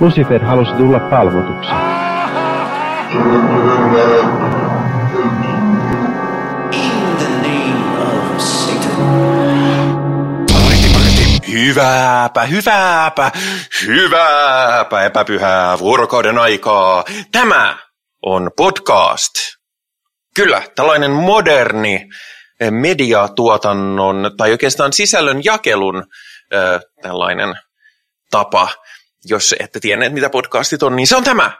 Lucifer halusi tulla palvotuksi. Hyvääpä, hyvääpä, hyvääpä epäpyhää vuorokauden aikaa. Tämä on podcast. Kyllä, tällainen moderni eh, mediatuotannon tai oikeastaan sisällön jakelun äh, tällainen tapa. Jos ette tienneet, mitä podcastit on, niin se on tämä.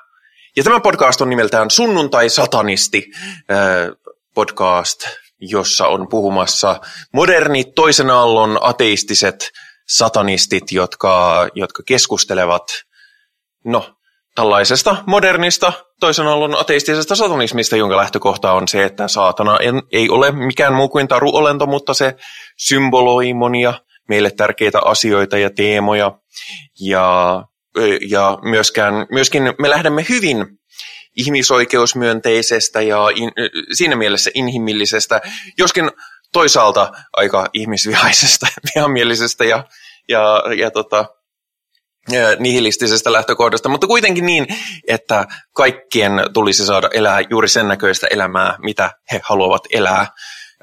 Ja tämä podcast on nimeltään Sunnuntai-satanisti äh, podcast, jossa on puhumassa modernit toisen aallon ateistiset satanistit, jotka, jotka keskustelevat no, tällaisesta modernista toisen aallon ateistisesta satanismista, jonka lähtökohta on se, että saatana ei ole mikään muu kuin taruolento, mutta se symboloi monia meille tärkeitä asioita ja teemoja. Ja, ja myöskään, myöskin me lähdemme hyvin ihmisoikeusmyönteisestä ja in, siinä mielessä inhimillisestä, joskin toisaalta aika ihmisvihaisesta, vihamielisestä ja, ja, ja tota, nihilistisestä lähtökohdasta, mutta kuitenkin niin, että kaikkien tulisi saada elää juuri sen näköistä elämää, mitä he haluavat elää,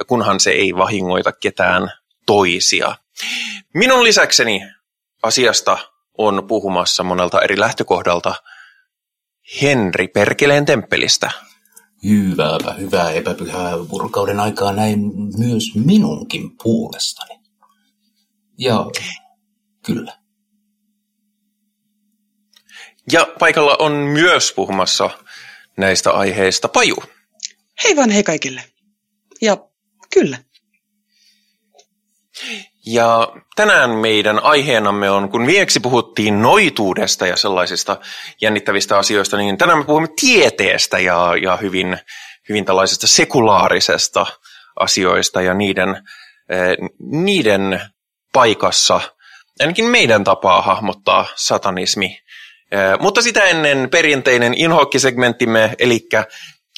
kunhan se ei vahingoita ketään toisia. Minun lisäkseni asiasta on puhumassa monelta eri lähtökohdalta Henri Perkeleen temppelistä. Hyvääpä, hyvää epäpyhää vuorokauden aikaa näin myös minunkin puolestani. Ja kyllä. Ja paikalla on myös puhumassa näistä aiheista Paju. Hei vaan hei kaikille. Ja kyllä. Ja tänään meidän aiheenamme on, kun vieksi puhuttiin noituudesta ja sellaisista jännittävistä asioista, niin tänään me puhumme tieteestä ja, ja hyvin, hyvin tällaisesta sekulaarisesta asioista ja niiden, eh, niiden paikassa, ainakin meidän tapaa hahmottaa satanismi. Eh, mutta sitä ennen perinteinen inhokkisegmenttimme, eli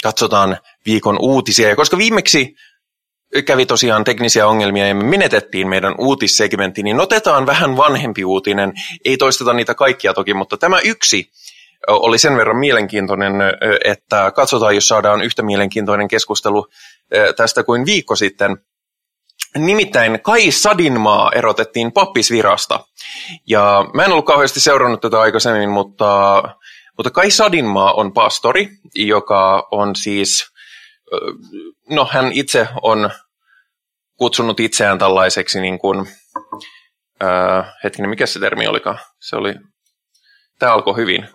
katsotaan viikon uutisia. Ja koska viimeksi kävi tosiaan teknisiä ongelmia ja me menetettiin meidän uutissegmentti, niin otetaan vähän vanhempi uutinen. Ei toisteta niitä kaikkia toki, mutta tämä yksi oli sen verran mielenkiintoinen, että katsotaan, jos saadaan yhtä mielenkiintoinen keskustelu tästä kuin viikko sitten. Nimittäin Kai Sadinmaa erotettiin pappisvirasta. Ja mä en ollut kauheasti seurannut tätä aikaisemmin, mutta, mutta Kai Sadinmaa on pastori, joka on siis no hän itse on kutsunut itseään tällaiseksi niin kuin, ää, hetkinen, mikä se termi olikaan? Se oli, tämä alkoi hyvin.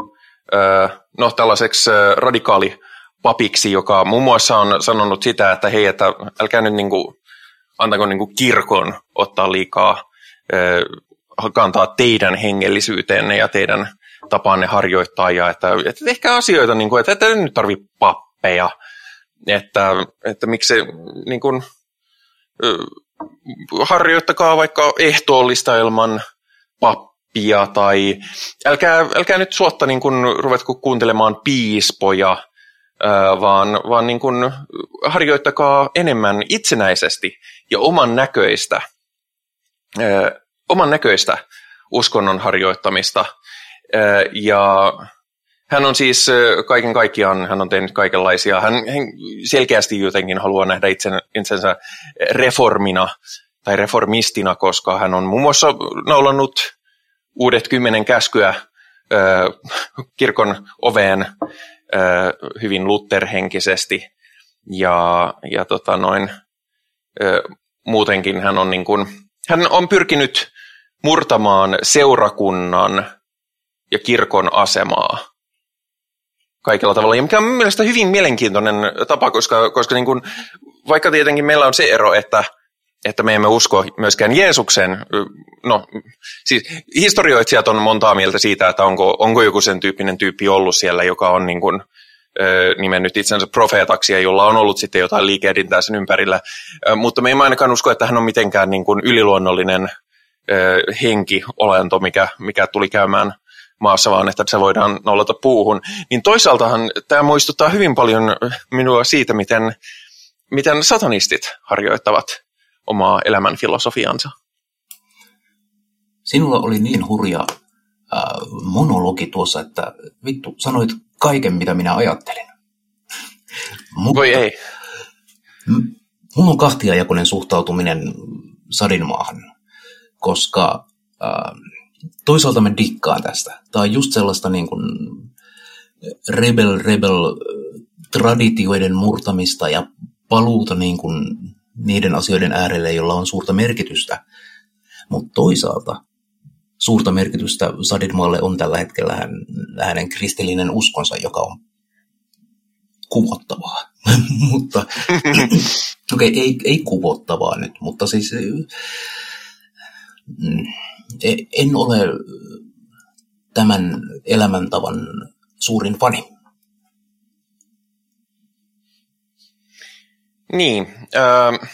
Ää, no tällaiseksi ää, radikaali papiksi, joka muun muassa on sanonut sitä, että hei, että älkää nyt niin kuin, antako niin kuin kirkon ottaa liikaa ää, kantaa teidän hengellisyyteenne ja teidän tapanne harjoittaa ja että, että ehkä asioita, niin kuin, että, että nyt tarvitse pappeja, että, että miksi niin kuin, harjoittakaa vaikka ehtoollista ilman pappia tai älkää, älkää nyt suotta niin kuin ruvetko kuuntelemaan piispoja, vaan, vaan niin kuin harjoittakaa enemmän itsenäisesti ja oman näköistä, oman näköistä uskonnon harjoittamista. Ja hän on siis kaiken kaikkiaan, hän on tehnyt kaikenlaisia, hän, hän selkeästi jotenkin haluaa nähdä itsen, itsensä reformina tai reformistina, koska hän on muun muassa naulannut uudet kymmenen käskyä äh, kirkon oveen äh, hyvin Luther-henkisesti. Ja, ja tota noin, äh, muutenkin hän on, niin kuin, hän on pyrkinyt murtamaan seurakunnan ja kirkon asemaa kaikilla tavalla. Ja mikä on mielestäni hyvin mielenkiintoinen tapa, koska, koska niin kuin, vaikka tietenkin meillä on se ero, että, että me emme usko myöskään Jeesuksen, no siis historioitsijat on montaa mieltä siitä, että onko, onko joku sen tyyppinen tyyppi ollut siellä, joka on niin kuin, nimennyt itsensä profeetaksi ja jolla on ollut sitten jotain liikehdintää sen ympärillä, mutta me emme ainakaan usko, että hän on mitenkään niin kuin yliluonnollinen henki, olento, mikä, mikä tuli käymään maassa, vaan että se voidaan nollata puuhun. Niin toisaaltahan tämä muistuttaa hyvin paljon minua siitä, miten, miten satanistit harjoittavat omaa elämän filosofiansa. Sinulla oli niin hurja äh, monologi tuossa, että vittu, sanoit kaiken, mitä minä ajattelin. Mutta, Voi ei. Mulla on kahtiajakoinen suhtautuminen Sadinmaahan, koska äh, toisaalta mä dikkaan tästä. Tämä on just sellaista niin kuin rebel, rebel traditioiden murtamista ja paluuta niin kuin niiden asioiden äärelle, joilla on suurta merkitystä. Mutta toisaalta suurta merkitystä Sadidmaalle on tällä hetkellä hänen kristillinen uskonsa, joka on kuvottavaa. mutta okei, okay, ei, ei kuvottavaa nyt, mutta siis mm, en ole tämän elämäntavan suurin fani. Niin. Äh,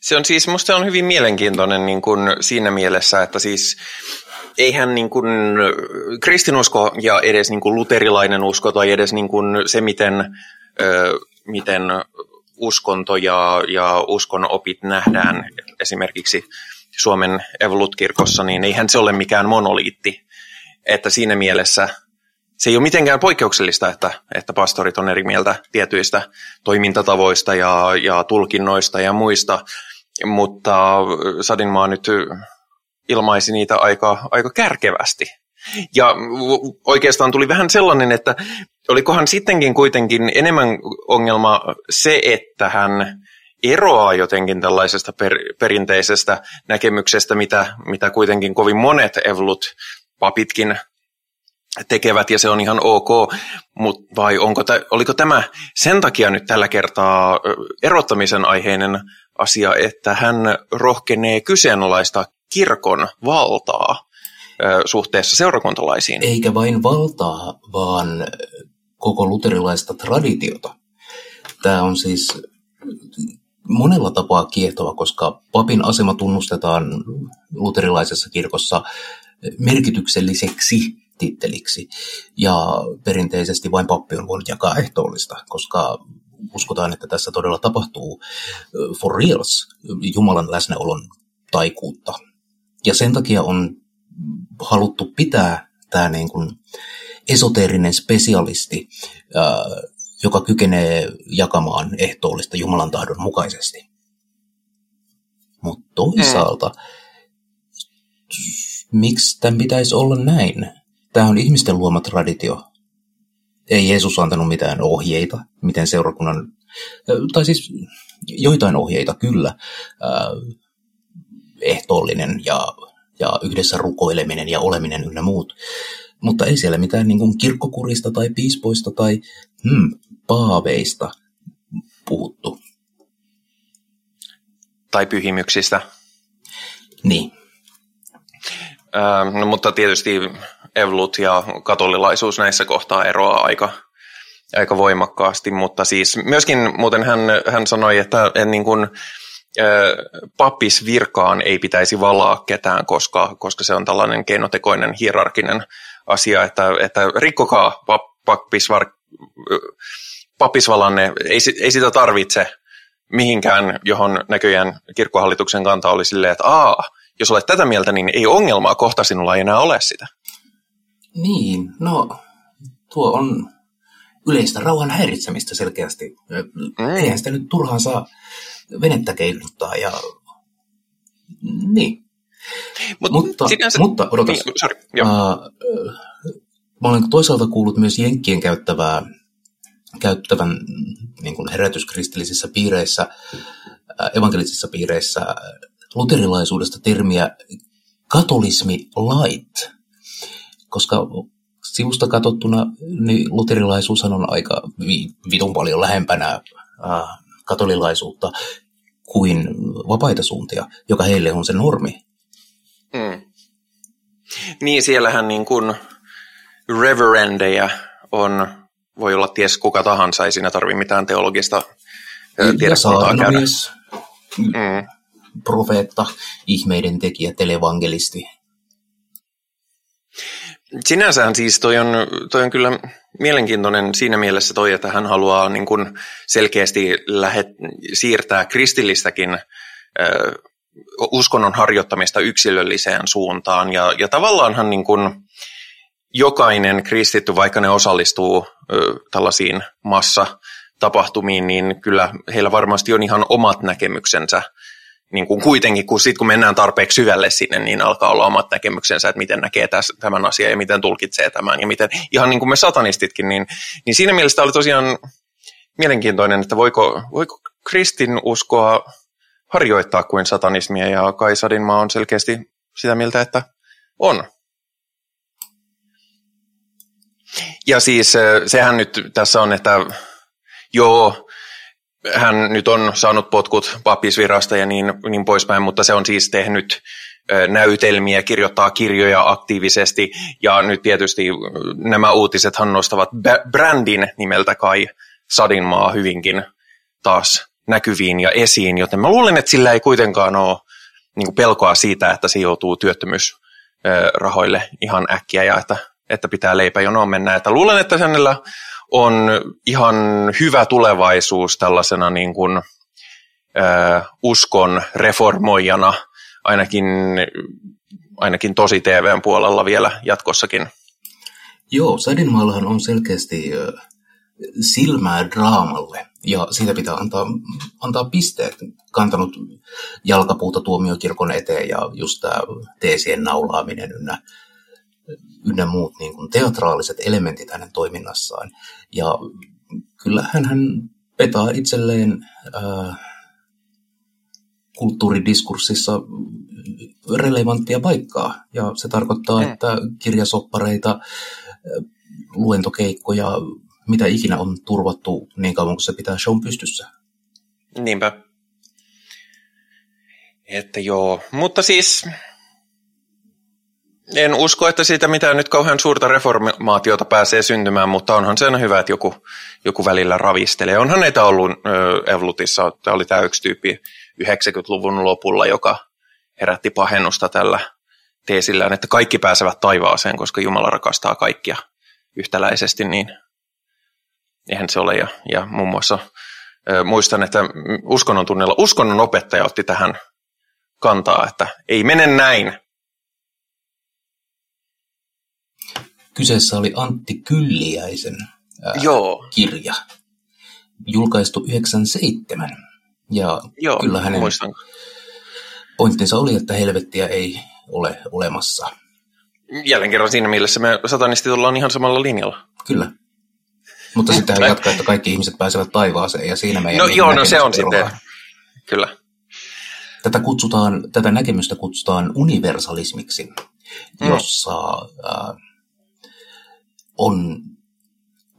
se on siis, musta on hyvin mielenkiintoinen niin kuin siinä mielessä, että siis eihän niin kuin kristinusko ja edes niin kuin luterilainen usko tai edes niin kuin se, miten, ö, miten uskonto ja, ja uskon opit nähdään esimerkiksi Suomen Evolut-kirkossa, niin eihän se ole mikään monoliitti. Että siinä mielessä se ei ole mitenkään poikkeuksellista, että, että pastorit on eri mieltä tietyistä toimintatavoista ja, ja tulkinnoista ja muista, mutta Sadinmaa nyt ilmaisi niitä aika, aika kärkevästi. Ja oikeastaan tuli vähän sellainen, että olikohan sittenkin kuitenkin enemmän ongelma se, että hän eroaa jotenkin tällaisesta per, perinteisestä näkemyksestä, mitä, mitä kuitenkin kovin monet evlut papitkin tekevät ja se on ihan ok, mut vai onko ta, oliko tämä sen takia nyt tällä kertaa erottamisen aiheinen asia, että hän rohkenee kyseenalaista kirkon valtaa suhteessa seurakuntalaisiin. Eikä vain valtaa, vaan koko luterilaista traditiota. Tämä on siis monella tapaa kiehtova, koska papin asema tunnustetaan luterilaisessa kirkossa merkitykselliseksi titteliksi. Ja perinteisesti vain pappi on voinut jakaa ehtoollista, koska uskotaan, että tässä todella tapahtuu for reals Jumalan läsnäolon taikuutta. Ja sen takia on haluttu pitää tämä niin kuin esoteerinen spesialisti, joka kykenee jakamaan ehtoollista Jumalan tahdon mukaisesti. Mutta toisaalta, mm. miksi tämän pitäisi olla näin? Tämä on ihmisten luoma traditio. Ei Jeesus antanut mitään ohjeita, miten seurakunnan, tai siis joitain ohjeita kyllä, ehtoollinen ja, ja yhdessä rukoileminen ja oleminen ynnä muut. Mutta ei siellä mitään niin kuin kirkkokurista tai piispoista tai hmm, paaveista puhuttu. Tai pyhimyksistä. Niin. Äh, no, mutta tietysti evlut ja katolilaisuus näissä kohtaa eroaa aika, aika voimakkaasti, mutta siis myöskin muuten hän, hän sanoi, että en niin kuin, pappisvirkaan ei pitäisi valaa ketään, koska, koska se on tällainen keinotekoinen hierarkinen asia, että, että rikkokaa pappisvar, pappisvalanne, ei, ei sitä tarvitse mihinkään, johon näköjään kirkkohallituksen kanta oli silleen, että aa, jos olet tätä mieltä, niin ei ongelmaa, kohta sinulla ei enää ole sitä. Niin, no tuo on yleistä rauhan häiritsemistä selkeästi. Mm. Eihän sitä nyt turhaan saa venettä keiluttaa ja niin. Mut, mutta, sinänsä... mutta odotas. Niin, sorry, uh, mä olen toisaalta kuullut myös Jenkkien käyttävää, käyttävän niin kuin herätyskristillisissä piireissä, evankelisissa piireissä luterilaisuudesta termiä katolismi light, koska sivusta katsottuna niin luterilaisuushan on aika vitun paljon lähempänä katolilaisuutta kuin vapaita suuntia, joka heille on se normi. Hmm. Niin, siellähän niin kuin reverendeja on, voi olla ties kuka tahansa, ei siinä tarvitse mitään teologista tiedekuntaa käydä. Mies, mm. profeetta, ihmeiden tekijä, televangelisti. Sinänsähän siis toi on, toi on kyllä mielenkiintoinen siinä mielessä toi, että hän haluaa niin kuin selkeästi lähet, siirtää kristillistäkin ö, uskonnon harjoittamista yksilölliseen suuntaan. Ja, ja tavallaanhan niin kuin jokainen kristitty, vaikka ne osallistuu ö, tällaisiin massatapahtumiin, niin kyllä heillä varmasti on ihan omat näkemyksensä niin kuin kuitenkin, kun sitten kun mennään tarpeeksi syvälle sinne, niin alkaa olla omat näkemyksensä, että miten näkee tämän asian ja miten tulkitsee tämän ja miten, ihan niin kuin me satanistitkin, niin, niin siinä mielessä oli tosiaan mielenkiintoinen, että voiko, voiko kristin uskoa harjoittaa kuin satanismia ja Kai Sadinmaa on selkeästi sitä mieltä, että on. Ja siis sehän nyt tässä on, että joo, hän nyt on saanut potkut papisvirasta ja niin, niin poispäin, mutta se on siis tehnyt näytelmiä, kirjoittaa kirjoja aktiivisesti. Ja nyt tietysti nämä uutisethan nostavat brändin nimeltä Kai Sadinmaa hyvinkin taas näkyviin ja esiin, joten mä luulen, että sillä ei kuitenkaan ole niin pelkoa siitä, että se joutuu työttömyysrahoille ihan äkkiä ja että, että pitää leipäjonoon mennä. Että luulen, että hänellä on ihan hyvä tulevaisuus tällaisena niin kuin, äh, uskon reformoijana, ainakin, ainakin tosi TVn puolella vielä jatkossakin. Joo, Sadinmaallahan on selkeästi silmää draamalle, ja siitä pitää antaa, antaa pisteet. Kantanut jalkapuuta tuomiokirkon eteen, ja just tämä teesien naulaaminen ynnä ynnä muut niin kuin teatraaliset elementit hänen toiminnassaan. Ja kyllähän hän petaa itselleen ää, kulttuuridiskurssissa relevanttia paikkaa. Ja se tarkoittaa, mm. että kirjasoppareita, luentokeikkoja, mitä ikinä on turvattu niin kauan kuin se pitää show pystyssä. Niinpä. Että joo, mutta siis en usko, että siitä mitään nyt kauhean suurta reformaatiota pääsee syntymään, mutta onhan sen hyvä, että joku, joku välillä ravistelee. Onhan näitä ollut Evlutissa, tämä oli tämä yksi tyyppi 90-luvun lopulla, joka herätti pahennusta tällä teesillään, että kaikki pääsevät taivaaseen, koska Jumala rakastaa kaikkia yhtäläisesti, niin eihän se ole. Ja, ja muun muassa äh, muistan, että uskonnon tunnella uskonnon opettaja otti tähän kantaa, että ei mene näin, Kyseessä oli Antti Kylliäisen ää, Joo. kirja, julkaistu 97. Ja Joo, kyllä hänen muistan. pointtinsa oli, että helvettiä ei ole olemassa. Jälleen kerran siinä mielessä me satanistit ollaan ihan samalla linjalla. Kyllä. Mutta sitten hän jatkaa, että kaikki ihmiset pääsevät taivaaseen ja siinä meidän... No joo, no se on sitten, kyllä. Tätä, kutsutaan, tätä näkemystä kutsutaan universalismiksi, mm. jossa äh, on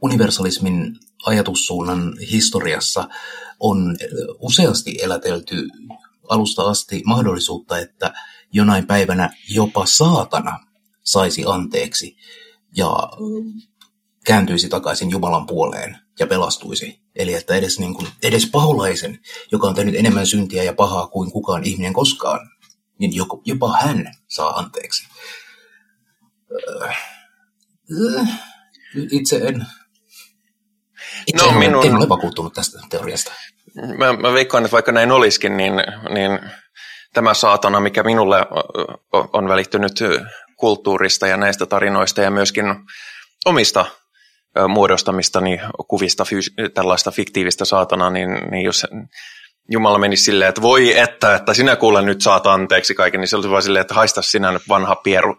universalismin ajatussuunnan historiassa on useasti elätelty alusta asti mahdollisuutta, että jonain päivänä jopa saatana saisi anteeksi ja kääntyisi takaisin Jumalan puoleen ja pelastuisi. Eli että edes, niin kuin, edes paholaisen, joka on tehnyt enemmän syntiä ja pahaa kuin kukaan ihminen koskaan, niin jopa hän saa anteeksi. Itse en, itse No, en, minun- en ole vakuuttunut tästä teoriasta. Mä, mä veikkaan, että vaikka näin olisikin, niin, niin tämä saatana, mikä minulle on välittynyt kulttuurista ja näistä tarinoista ja myöskin omista muodostamistani kuvista fyys- tällaista fiktiivistä saatanaa, niin, niin jos Jumala menisi silleen, että voi että, että sinä kuule nyt saat anteeksi kaiken, niin se olisi vaan silleen, että haista sinä nyt vanha pieru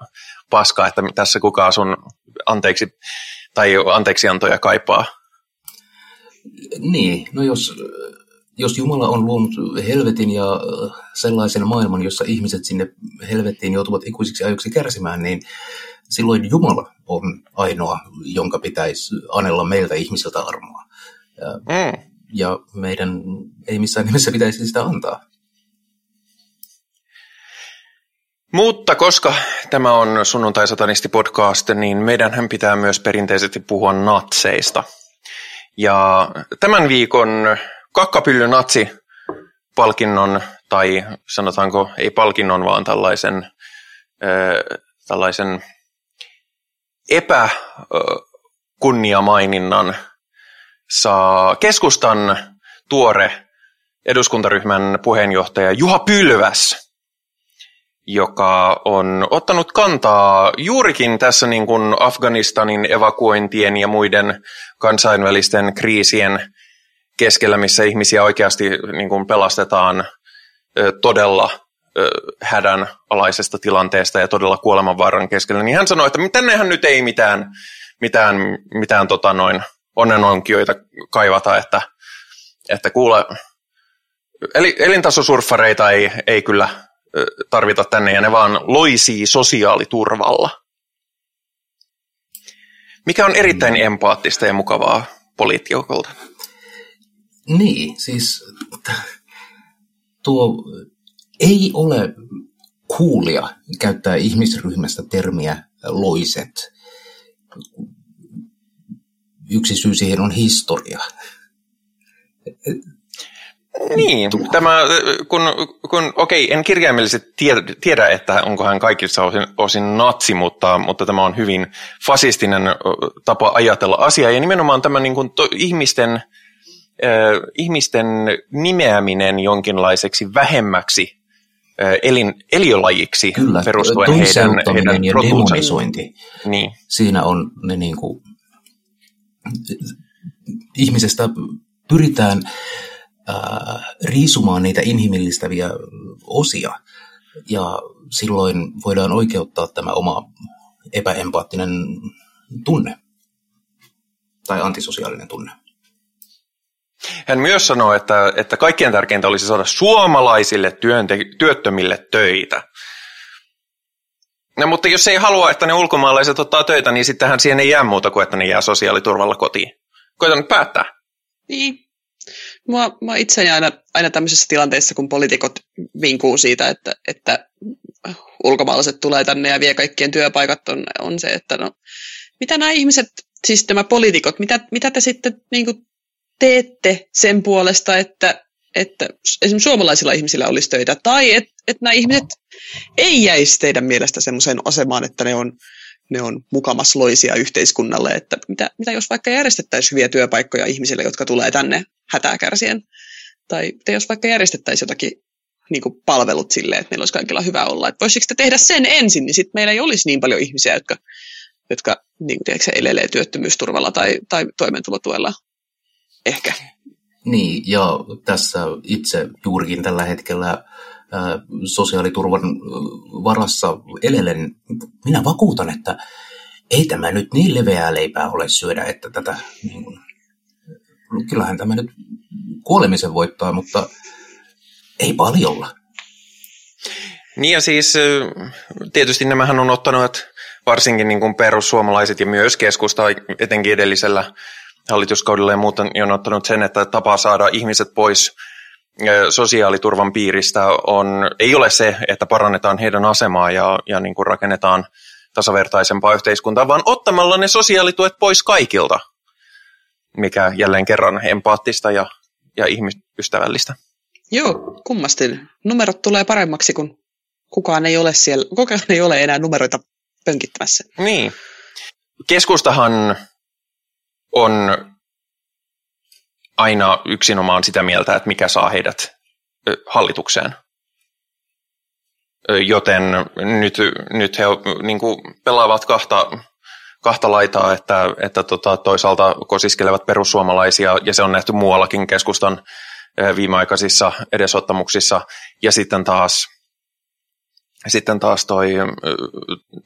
paska, että tässä kukaan sun anteeksi tai anteeksiantoja kaipaa. Niin, no jos, jos Jumala on luonut helvetin ja äh, sellaisen maailman, jossa ihmiset sinne helvettiin joutuvat ikuisiksi ajoiksi kärsimään, niin silloin Jumala on ainoa, jonka pitäisi anella meiltä ihmisiltä armoa. Ja, Mm. ja meidän ei missään nimessä pitäisi sitä antaa. Mutta koska tämä on sunnuntai satanisti podcast, niin meidänhän pitää myös perinteisesti puhua natseista. Ja tämän viikon kakkapylly natsi palkinnon, tai sanotaanko ei palkinnon, vaan tällaisen, ö, tällaisen epäkunniamaininnan saa keskustan tuore eduskuntaryhmän puheenjohtaja Juha Pylväs joka on ottanut kantaa juurikin tässä niin kuin Afganistanin evakuointien ja muiden kansainvälisten kriisien keskellä, missä ihmisiä oikeasti niin kuin pelastetaan todella hädän alaisesta tilanteesta ja todella kuolemanvaaran keskellä, niin hän sanoi, että tännehän nyt ei mitään, mitään, mitään tota noin onnenonkioita kaivata, että, että kuule, eli, elintasosurffareita ei, ei kyllä tarvita tänne ja ne vaan loisii sosiaaliturvalla. Mikä on erittäin mm. empaattista ja mukavaa poliitikokolta. Niin, siis tuo ei ole kuulia käyttää ihmisryhmästä termiä loiset. Yksi syy siihen on historia. Niin, tämä, kun, kun okei, en kirjaimellisesti tiedä, tiedä, että onko hän kaikissa osin, osin natsi, mutta, mutta tämä on hyvin fasistinen tapa ajatella asiaa. Ja nimenomaan tämä niin kuin, to, ihmisten, äh, ihmisten nimeäminen jonkinlaiseksi vähemmäksi äh, elin, eliölajiksi Kyllä, perustuen heidän, heidän ja demonisointi. Niin. Siinä on ne niin kuin, ihmisestä pyritään äh, riisumaan niitä inhimillistäviä osia. Ja silloin voidaan oikeuttaa tämä oma epäempaattinen tunne tai antisosiaalinen tunne. Hän myös sanoi, että, että kaikkien tärkeintä olisi saada suomalaisille työnte- työttömille töitä. No, mutta jos ei halua, että ne ulkomaalaiset ottaa töitä, niin sittenhän siihen ei jää muuta kuin, että ne jää sosiaaliturvalla kotiin. Koitan nyt päättää. Niin, Mua, mua itseäni aina, aina tämmöisissä tilanteissa, kun poliitikot vinkuu siitä, että, että ulkomaalaiset tulee tänne ja vie kaikkien työpaikat, on, on se, että no, mitä nämä ihmiset, siis nämä poliitikot, mitä, mitä te sitten niin kuin teette sen puolesta, että, että esimerkiksi suomalaisilla ihmisillä olisi töitä, tai että, että nämä ihmiset ei jäisi teidän mielestä semmoiseen asemaan, että ne on ne on mukamas loisia yhteiskunnalle, että mitä, mitä jos vaikka järjestettäisiin hyviä työpaikkoja ihmisille, jotka tulee tänne hätää kärsien, tai te jos vaikka järjestettäisiin jotakin niin kuin palvelut silleen, että meillä olisi kaikilla hyvä olla. Että voisiko te tehdä sen ensin, niin sitten meillä ei olisi niin paljon ihmisiä, jotka, jotka niin tiedätkö, elelee työttömyysturvalla tai, tai toimeentulotuella ehkä. Niin, ja tässä itse juurikin tällä hetkellä sosiaaliturvan varassa elelen, minä vakuutan, että ei tämä nyt niin leveää leipää ole syödä, että tätä, niin kuin, kyllähän tämä nyt kuolemisen voittaa, mutta ei paljolla. Niin ja siis tietysti nämähän on ottanut varsinkin niin kuin perussuomalaiset ja myös keskusta etenkin edellisellä hallituskaudella ja muuten on ottanut sen, että tapa saada ihmiset pois sosiaaliturvan piiristä on, ei ole se, että parannetaan heidän asemaa ja, ja niin kuin rakennetaan tasavertaisempaa yhteiskuntaa, vaan ottamalla ne sosiaalituet pois kaikilta, mikä jälleen kerran empaattista ja, ja ihmisystävällistä. Joo, kummasti. Numerot tulee paremmaksi, kun kukaan ei ole siellä, kukaan ei ole enää numeroita pönkittämässä. Niin. Keskustahan on aina yksinomaan sitä mieltä, että mikä saa heidät hallitukseen. Joten nyt, nyt he niin kuin pelaavat kahta, kahta laitaa, että, että tota, toisaalta kosiskelevat perussuomalaisia, ja se on nähty muuallakin keskustan viimeaikaisissa edesottamuksissa, ja sitten taas, sitten taas toi,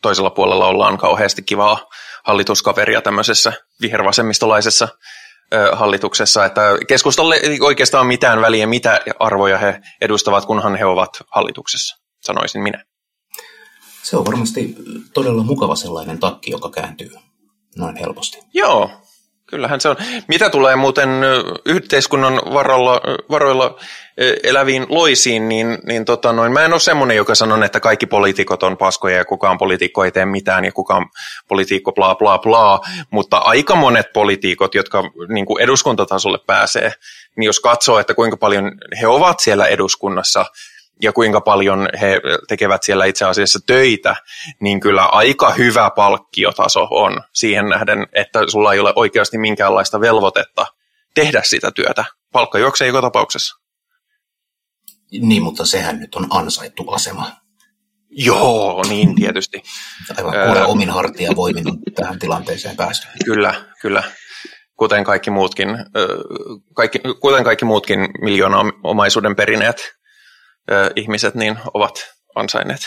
toisella puolella ollaan kauheasti kivaa hallituskaveria tämmöisessä vihervasemmistolaisessa hallituksessa, että keskustalle ei oikeastaan mitään väliä, mitä arvoja he edustavat, kunhan he ovat hallituksessa, sanoisin minä. Se on varmasti todella mukava sellainen takki, joka kääntyy noin helposti. Joo, Kyllähän se on. Mitä tulee muuten yhteiskunnan varoilla, varoilla eläviin loisiin, niin, niin tota noin, mä en ole semmoinen, joka sanon, että kaikki poliitikot on paskoja ja kukaan poliitikko ei tee mitään ja kukaan poliitikko bla bla bla, mutta aika monet poliitikot, jotka niin kuin eduskuntatasolle pääsee, niin jos katsoo, että kuinka paljon he ovat siellä eduskunnassa, ja kuinka paljon he tekevät siellä itse asiassa töitä, niin kyllä aika hyvä palkkiotaso on siihen nähden, että sulla ei ole oikeasti minkäänlaista velvoitetta tehdä sitä työtä. Palkka juoksee joka tapauksessa. Niin, mutta sehän nyt on ansaittu asema. Joo, niin tietysti. Aivan kuule omin hartia voimin tähän tilanteeseen päästy. Kyllä, kyllä. Kuten kaikki muutkin, kaikki, kuten kaikki muutkin miljoona omaisuuden perineet ihmiset niin ovat ansainneet.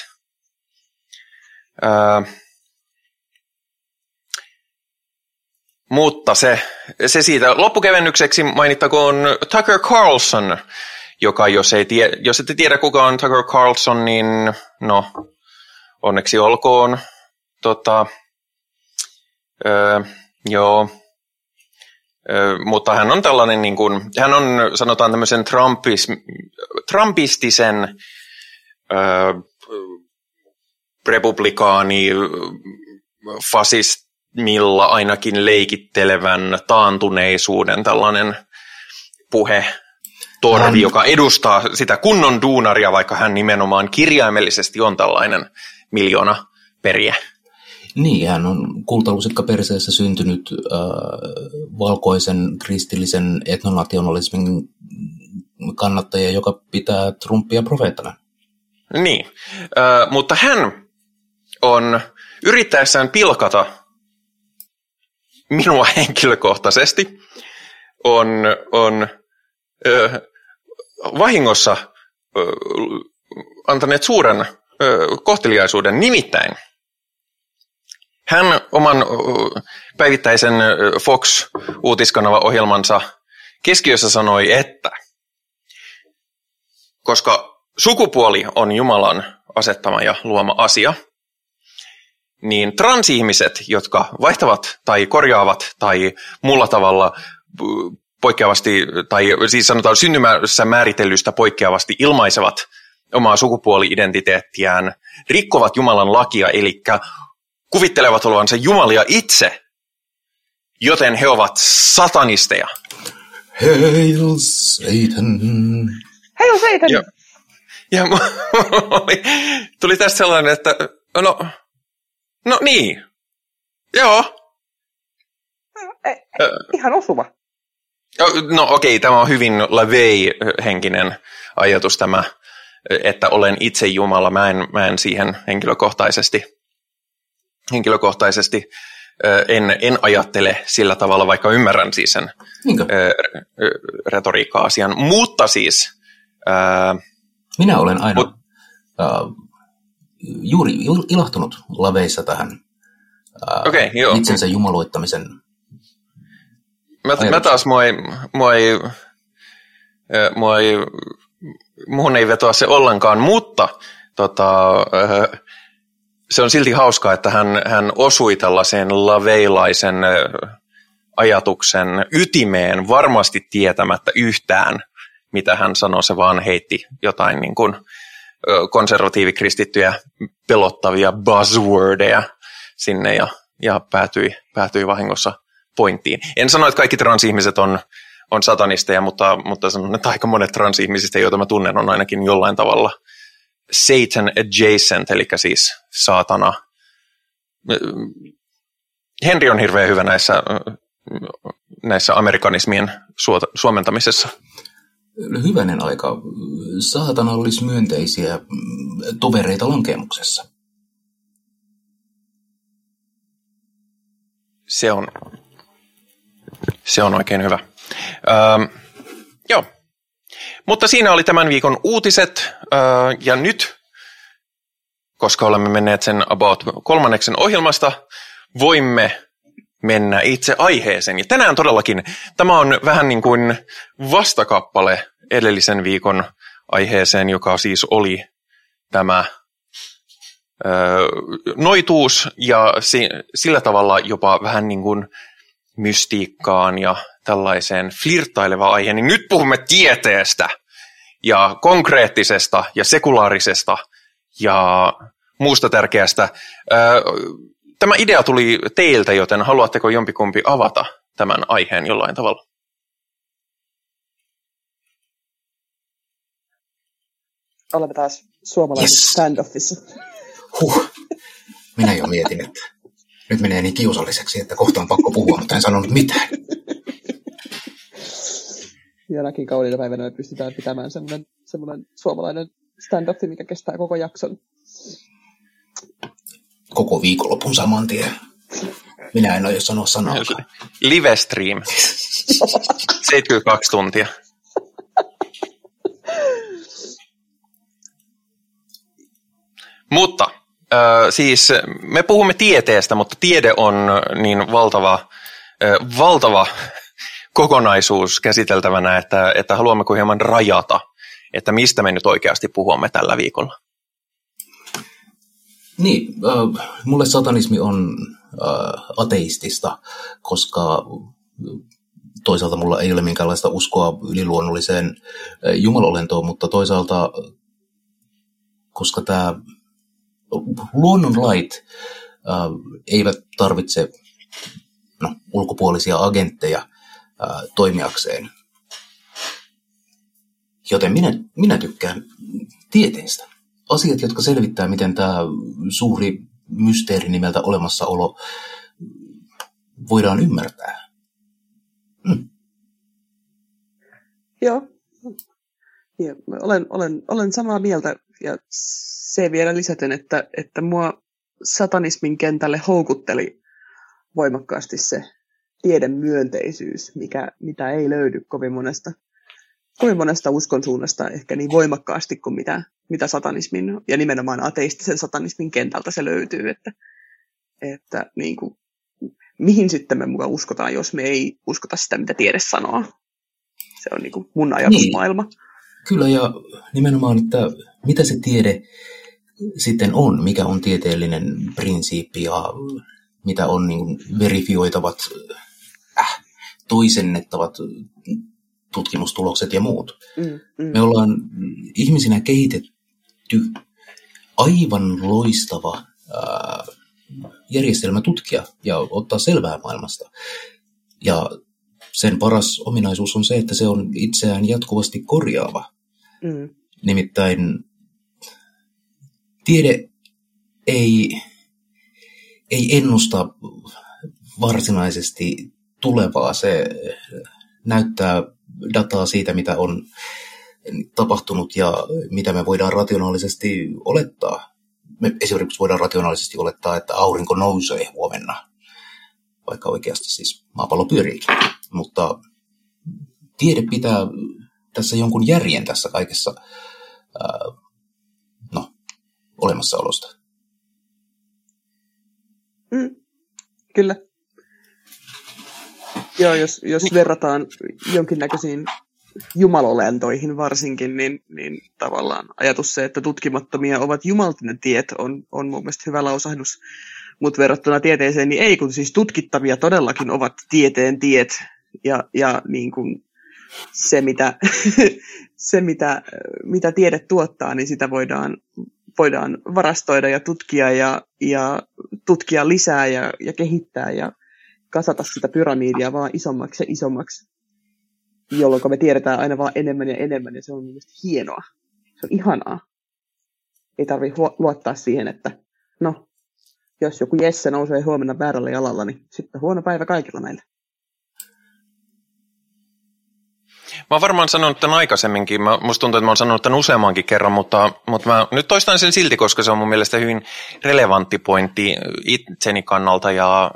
Mutta se, se siitä. Loppukevennykseksi mainittakoon Tucker Carlson, joka jos, ei tie, jos ette tiedä kuka on Tucker Carlson, niin no, onneksi olkoon. Tota, öö, joo, mutta hän on tällainen, niin kuin, hän on sanotaan tämmöisen Trumpis, trumpistisen öö, republikaani, fasist, milla ainakin leikittelevän taantuneisuuden tällainen puhe torvi, hän... joka edustaa sitä kunnon duunaria, vaikka hän nimenomaan kirjaimellisesti on tällainen miljoona periä. Niin, hän on kultalusikka perseessä syntynyt äh, valkoisen kristillisen etnonationalismin kannattaja, joka pitää Trumpia profeettana. Niin, äh, mutta hän on yrittäessään pilkata minua henkilökohtaisesti on, on ö, vahingossa ö, antaneet suuren ö, kohteliaisuuden. Nimittäin hän oman päivittäisen Fox-uutiskanava-ohjelmansa keskiössä sanoi, että koska sukupuoli on Jumalan asettama ja luoma asia – niin transihmiset, jotka vaihtavat tai korjaavat tai muulla tavalla poikkeavasti, tai siis sanotaan synnymässä määritellystä poikkeavasti ilmaisevat omaa sukupuoli-identiteettiään, rikkovat Jumalan lakia, eli kuvittelevat olevansa Jumalia itse, joten he ovat satanisteja. Hail Satan! Hail Satan! Ja, ja tuli tästä sellainen, että no, No niin. Joo. E, e, ihan osuva. No okei, okay, tämä on hyvin LaVey-henkinen ajatus tämä, että olen itse Jumala. Mä en, mä en siihen henkilökohtaisesti, henkilökohtaisesti en, en ajattele sillä tavalla, vaikka ymmärrän siis sen retoriikka-asian. Mutta siis... Ää, Minä olen aina mut, juuri ilahtunut laveissa tähän ää, okay, joo. itsensä jumaloittamisen Mä, mä taas, mua ei, mua ei, mua ei, muhun ei vetoa se ollenkaan, mutta tota, se on silti hauskaa, että hän, hän osui tällaiseen laveilaisen ajatuksen ytimeen varmasti tietämättä yhtään, mitä hän sanoi, se vaan heitti jotain niin kuin konservatiivikristittyjä pelottavia buzzwordeja sinne ja, ja päätyi, päätyi vahingossa pointtiin. En sano, että kaikki transihmiset on, on satanisteja, mutta, mutta sanon, että aika monet transihmisistä, joita mä tunnen, on ainakin jollain tavalla Satan adjacent, eli siis saatana. Henri on hirveän hyvä näissä, näissä amerikanismien suomentamisessa hyvänen aika, saatana olisi myönteisiä tovereita lankemuksessa. Se on, se on oikein hyvä. Joo, mutta siinä oli tämän viikon uutiset ja nyt, koska olemme menneet sen about kolmanneksen ohjelmasta, voimme mennä itse aiheeseen. Ja tänään todellakin tämä on vähän niin kuin vastakappale edellisen viikon aiheeseen, joka siis oli tämä noituus ja si, sillä tavalla jopa vähän niin kuin mystiikkaan ja tällaiseen flirtaileva aihe, niin nyt puhumme tieteestä ja konkreettisesta ja sekulaarisesta ja muusta tärkeästä. Tämä idea tuli teiltä, joten haluatteko jompikumpi avata tämän aiheen jollain tavalla? Olemme taas suomalaisen yes. standoffissa. Huh. Minä jo mietin, että nyt menee niin kiusalliseksi, että kohta on pakko puhua, mutta en sanonut mitään. Jonakin kauniina päivänä me pystytään pitämään semmoinen, semmoinen suomalainen standoffi, mikä kestää koko jakson. Koko viikonlopun saman tien. Minä en aio sanoa sanaa. Live stream. 72 tuntia. Mutta äh, siis me puhumme tieteestä, mutta tiede on niin valtava, äh, valtava kokonaisuus käsiteltävänä, että, että haluammeko hieman rajata, että mistä me nyt oikeasti puhumme tällä viikolla. Niin, äh, mulle satanismi on äh, ateistista, koska toisaalta mulla ei ole minkäänlaista uskoa yliluonnolliseen äh, jumalolentoon, mutta toisaalta, koska tämä luonnonlait äh, eivät tarvitse no, ulkopuolisia agentteja toimijakseen. Joten minä, minä tykkään tieteestä. Asiat, jotka selvittää, miten tämä suuri mysteeri nimeltä olemassaolo voidaan ymmärtää. Hmm. Joo. Ja olen, olen, olen samaa mieltä ja se vielä lisäten, että, että mua satanismin kentälle houkutteli voimakkaasti se tiedemyönteisyys, mikä, mitä ei löydy kovin monesta, kovin monesta uskonsuunnasta ehkä niin voimakkaasti kuin mitä, mitä satanismin ja nimenomaan ateistisen satanismin kentältä se löytyy, että, että niin kuin, mihin sitten me mukaan uskotaan, jos me ei uskota sitä, mitä tiede sanoo. Se on niin kuin mun ajatusmaailma. Niin. Kyllä, ja nimenomaan, että mitä se tiede sitten on, mikä on tieteellinen prinsiippi ja mitä on niin verifioitavat, toisennettavat tutkimustulokset ja muut. Mm, mm. Me ollaan ihmisinä kehitetty aivan loistava äh, järjestelmä tutkia ja ottaa selvää maailmasta. Ja sen paras ominaisuus on se, että se on itseään jatkuvasti korjaava. Mm. Nimittäin tiede ei, ei ennusta varsinaisesti tulevaa. Se näyttää dataa siitä, mitä on tapahtunut ja mitä me voidaan rationaalisesti olettaa. Me esimerkiksi voidaan rationaalisesti olettaa, että aurinko nousee huomenna, vaikka oikeasti siis maapallo pyöriikin. Mutta tiede pitää tässä jonkun järjen tässä kaikessa ää, no, olemassaolosta. Mm, kyllä. Joo, jos, jos verrataan jonkinnäköisiin jumalolentoihin varsinkin, niin, niin tavallaan ajatus se, että tutkimattomia ovat jumaltinen tiet, on, on mun mielestä hyvä lausahdus. Mutta verrattuna tieteeseen, niin ei, kun siis tutkittavia todellakin ovat tieteen tiet. Ja, ja niin kuin se, mitä, se mitä, mitä tiede tuottaa, niin sitä voidaan, voidaan varastoida ja tutkia ja, ja tutkia lisää ja, ja kehittää ja kasata sitä pyramiidia vaan isommaksi ja isommaksi, jolloin me tiedetään aina vaan enemmän ja enemmän, ja se on mielestäni hienoa. Se on ihanaa. Ei tarvi luottaa siihen, että no, jos joku Jesse nousee huomenna väärällä jalalla, niin sitten huono päivä kaikilla meillä. Mä oon varmaan sanonut tämän aikaisemminkin, mä, musta tuntuu, että mä oon sanonut tämän useammankin kerran, mutta, mutta mä nyt toistan sen silti, koska se on mun mielestä hyvin relevantti pointti itseni kannalta ja,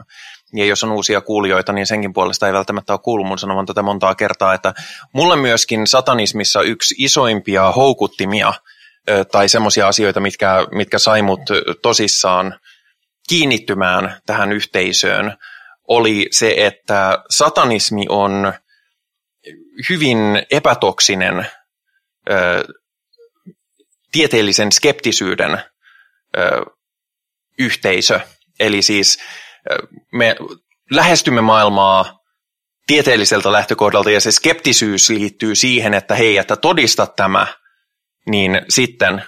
ja jos on uusia kuulijoita, niin senkin puolesta ei välttämättä ole kuullut mun sanovan tätä montaa kertaa, että mulle myöskin satanismissa yksi isoimpia houkuttimia tai semmoisia asioita, mitkä, mitkä sai mut tosissaan kiinnittymään tähän yhteisöön, oli se, että satanismi on hyvin epätoksinen ö, tieteellisen skeptisyyden ö, yhteisö. Eli siis me lähestymme maailmaa tieteelliseltä lähtökohdalta ja se skeptisyys liittyy siihen, että hei, että todista tämä, niin sitten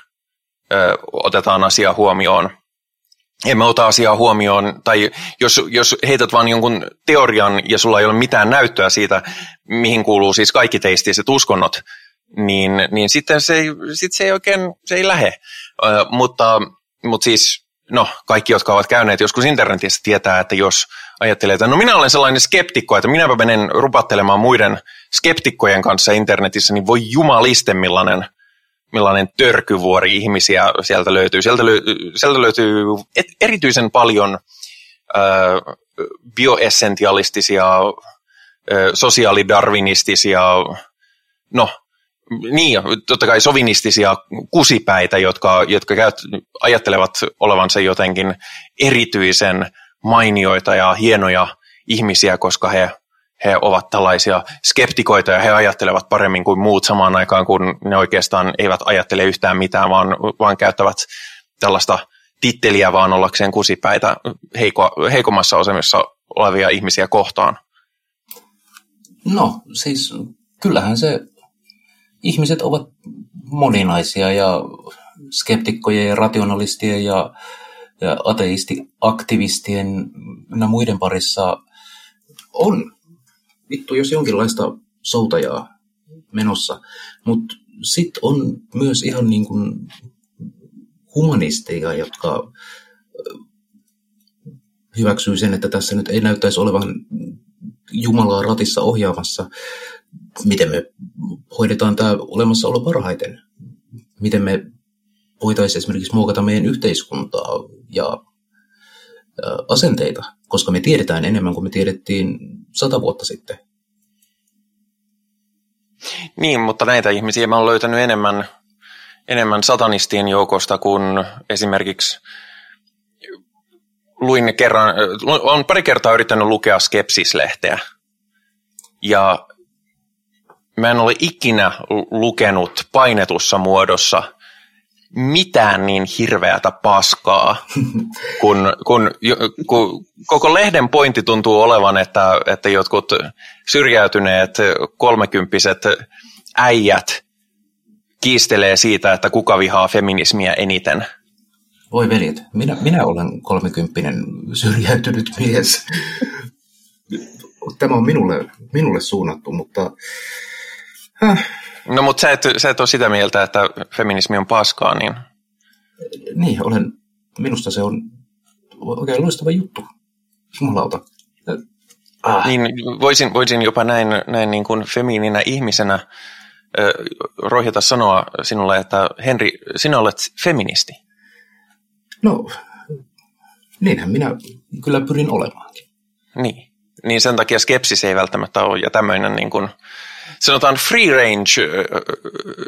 ö, otetaan asia huomioon. Emme ota asiaa huomioon, tai jos, jos heität vain jonkun teorian ja sulla ei ole mitään näyttöä siitä, mihin kuuluu siis kaikki teistiset uskonnot, niin, niin sitten se, sit se ei oikein se ei lähe. Ö, mutta, mutta siis no, kaikki, jotka ovat käyneet joskus internetissä, tietää, että jos ajattelee, että no minä olen sellainen skeptikko, että minäpä menen rupattelemaan muiden skeptikkojen kanssa internetissä, niin voi jumaliste millainen, millainen törkyvuori ihmisiä sieltä löytyy. Sieltä, löytyy, sieltä löytyy erityisen paljon ö, bioessentialistisia, ö, sosiaalidarwinistisia, no niin, totta kai sovinistisia kusipäitä, jotka, jotka käyt, ajattelevat olevansa jotenkin erityisen mainioita ja hienoja ihmisiä, koska he, he ovat tällaisia skeptikoita ja he ajattelevat paremmin kuin muut samaan aikaan, kun ne oikeastaan eivät ajattele yhtään mitään, vaan, vaan käyttävät tällaista titteliä vaan ollakseen kusipäitä heiko, heikommassa asemassa olevia ihmisiä kohtaan. No, siis kyllähän se ihmiset ovat moninaisia ja skeptikkojen ja rationalistien ja, ja ateistiaktivistien ja muiden parissa on vittu jos jonkinlaista soutajaa menossa, mutta sitten on myös ihan niin kuin humanisteja, jotka hyväksyy sen, että tässä nyt ei näyttäisi olevan Jumalaa ratissa ohjaamassa, miten me hoidetaan tämä olemassaolo parhaiten. Miten me voitaisiin esimerkiksi muokata meidän yhteiskuntaa ja asenteita, koska me tiedetään enemmän kuin me tiedettiin sata vuotta sitten. Niin, mutta näitä ihmisiä mä oon löytänyt enemmän, enemmän satanistien joukosta kuin esimerkiksi luin kerran, olen pari kertaa yrittänyt lukea Skepsis-lehteä. Ja mä en ole ikinä lukenut painetussa muodossa mitään niin hirveätä paskaa, kun, kun, kun koko lehden pointti tuntuu olevan, että, että jotkut syrjäytyneet kolmekymppiset äijät kiistelee siitä, että kuka vihaa feminismiä eniten. Voi veljet, minä, minä olen kolmekymppinen syrjäytynyt mies. Tämä on minulle, minulle suunnattu, mutta. No mutta sä et, sä et ole sitä mieltä, että feminismi on paskaa, niin... Niin, olen, minusta se on oikein loistava juttu. Jumalauta. Ah. Niin, voisin, voisin jopa näin, näin niin kuin feminiinä ihmisenä äh, rohjata sanoa sinulle, että Henri, sinä olet feministi. No, niinhän minä kyllä pyrin olemaankin. Niin, niin sen takia skepsis ei välttämättä ole ja tämmöinen niin kuin, sanotaan free range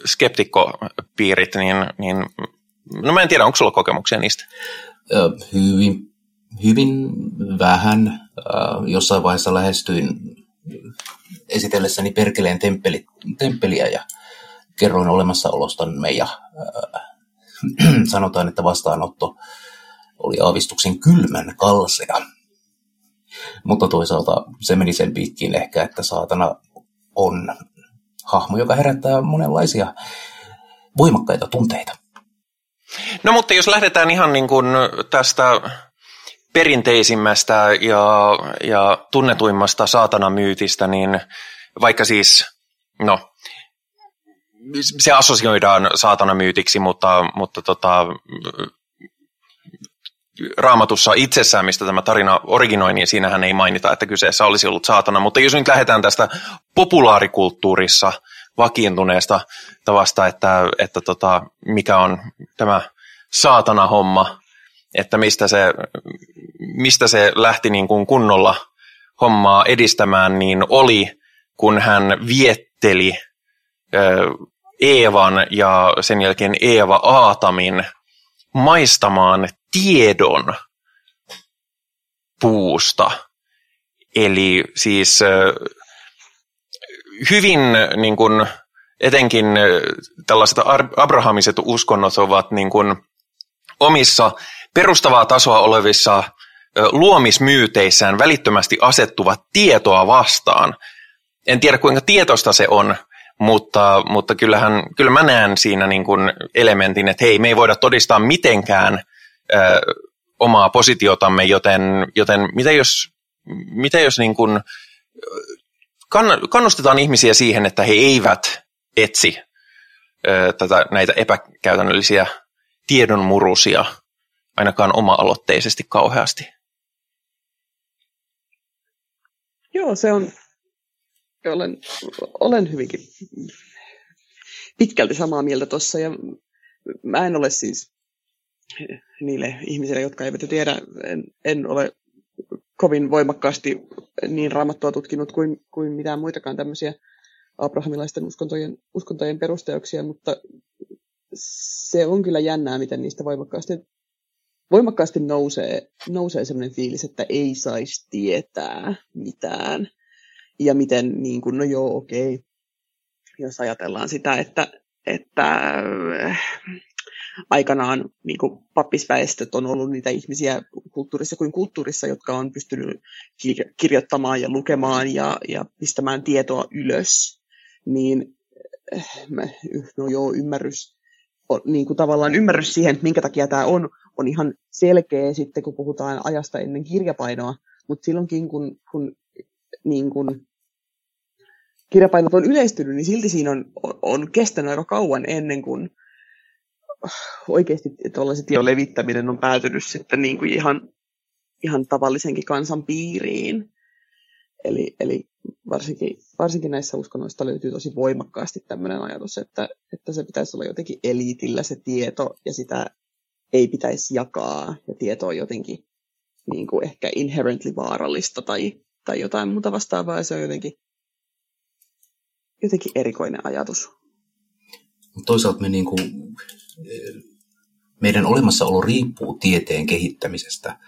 skeptikkopiirit, niin, niin no mä en tiedä, onko sulla kokemuksia niistä? Hyvin, hyvin vähän. Jossain vaiheessa lähestyin esitellessäni Perkeleen temppeli, temppeliä ja kerroin olemassaolostamme ja äh, sanotaan, että vastaanotto oli aavistuksen kylmän kalsea. Mutta toisaalta se meni sen piikkiin ehkä, että saatana on hahmo, joka herättää monenlaisia voimakkaita tunteita. No mutta jos lähdetään ihan niin kuin tästä perinteisimmästä ja, ja tunnetuimmasta saatanamyytistä, niin vaikka siis, no, se assosioidaan saatanamyytiksi, mutta, mutta tota, raamatussa itsessään, mistä tämä tarina originoi, niin siinähän ei mainita, että kyseessä olisi ollut saatana. Mutta jos nyt lähdetään tästä populaarikulttuurissa vakiintuneesta tavasta, että, että tota, mikä on tämä saatana-homma, että mistä se, mistä se lähti niin kuin kunnolla hommaa edistämään, niin oli, kun hän vietteli Eevan ja sen jälkeen Eeva Aatamin maistamaan tiedon puusta. Eli siis hyvin niin kuin, etenkin tällaiset abrahamiset uskonnot ovat niin kuin, omissa perustavaa tasoa olevissa luomismyyteissään välittömästi asettuvat tietoa vastaan. En tiedä kuinka tietoista se on, mutta, mutta kyllähän, kyllä mä näen siinä niin kuin elementin, että hei, me ei voida todistaa mitenkään ö, omaa positiotamme, joten, joten mitä jos, mitä jos niin kuin, kann, kannustetaan ihmisiä siihen, että he eivät etsi ö, tätä, näitä epäkäytännöllisiä tiedonmurusia ainakaan oma-aloitteisesti kauheasti. Joo, se on, olen, olen hyvinkin pitkälti samaa mieltä tuossa. Ja mä en ole siis niille ihmisille, jotka eivät jo tiedä, en, en ole kovin voimakkaasti niin raamattua tutkinut kuin, kuin mitään muitakaan tämmöisiä abrahamilaisten uskontojen, uskontojen perusteoksia, mutta se on kyllä jännää, miten niistä voimakkaasti, voimakkaasti nousee, nousee sellainen fiilis, että ei saisi tietää mitään. Ja miten, niin kuin, no joo, okei, jos ajatellaan sitä, että, että aikanaan niin kuin pappisväestöt on ollut niitä ihmisiä kulttuurissa kuin kulttuurissa, jotka on pystynyt kirjoittamaan ja lukemaan ja, ja pistämään tietoa ylös, niin eh, no joo, ymmärrys, niin kuin tavallaan ymmärrys siihen, minkä takia tämä on, on ihan selkeä sitten, kun puhutaan ajasta ennen kirjapainoa, mutta silloinkin, kun, kun niin kuin kirjapainot on yleistynyt, niin silti siinä on, on kestänyt aika kauan ennen kuin oikeasti tuollaiset tiedon levittäminen on päätynyt sitten niin kuin ihan, ihan tavallisenkin kansan piiriin. Eli, eli varsinkin, varsinkin näissä uskonnoissa löytyy tosi voimakkaasti tämmöinen ajatus, että, että se pitäisi olla jotenkin eliitillä se tieto ja sitä ei pitäisi jakaa ja tieto on jotenkin niin kuin ehkä inherently vaarallista tai, tai jotain muuta vastaavaa ja se on jotenkin, jotenkin erikoinen ajatus. Toisaalta me niin kuin meidän olemassaolo riippuu tieteen kehittämisestä.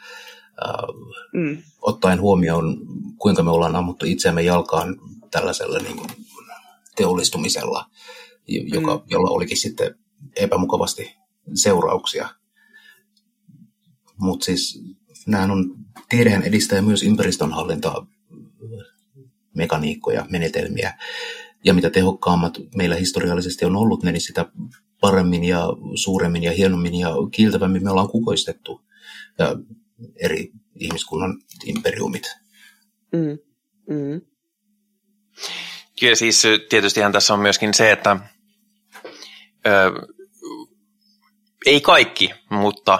Mm. Ottaen huomioon, kuinka me ollaan ammuttu itseämme jalkaan tällaisella niin kuin teollistumisella, joka, mm. jolla olikin sitten epämukavasti seurauksia. Mutta siis nämä on, tiedehän edistää myös ympäristönhallintaa, mekaniikkoja, menetelmiä. Ja mitä tehokkaammat meillä historiallisesti on ollut, niin sitä paremmin ja suuremmin ja hienommin ja kiiltävämmin me ollaan kukoistettu ja eri ihmiskunnan imperiumit. Mm. Mm. Kyllä siis tietystihän tässä on myöskin se, että ö, ei kaikki, mutta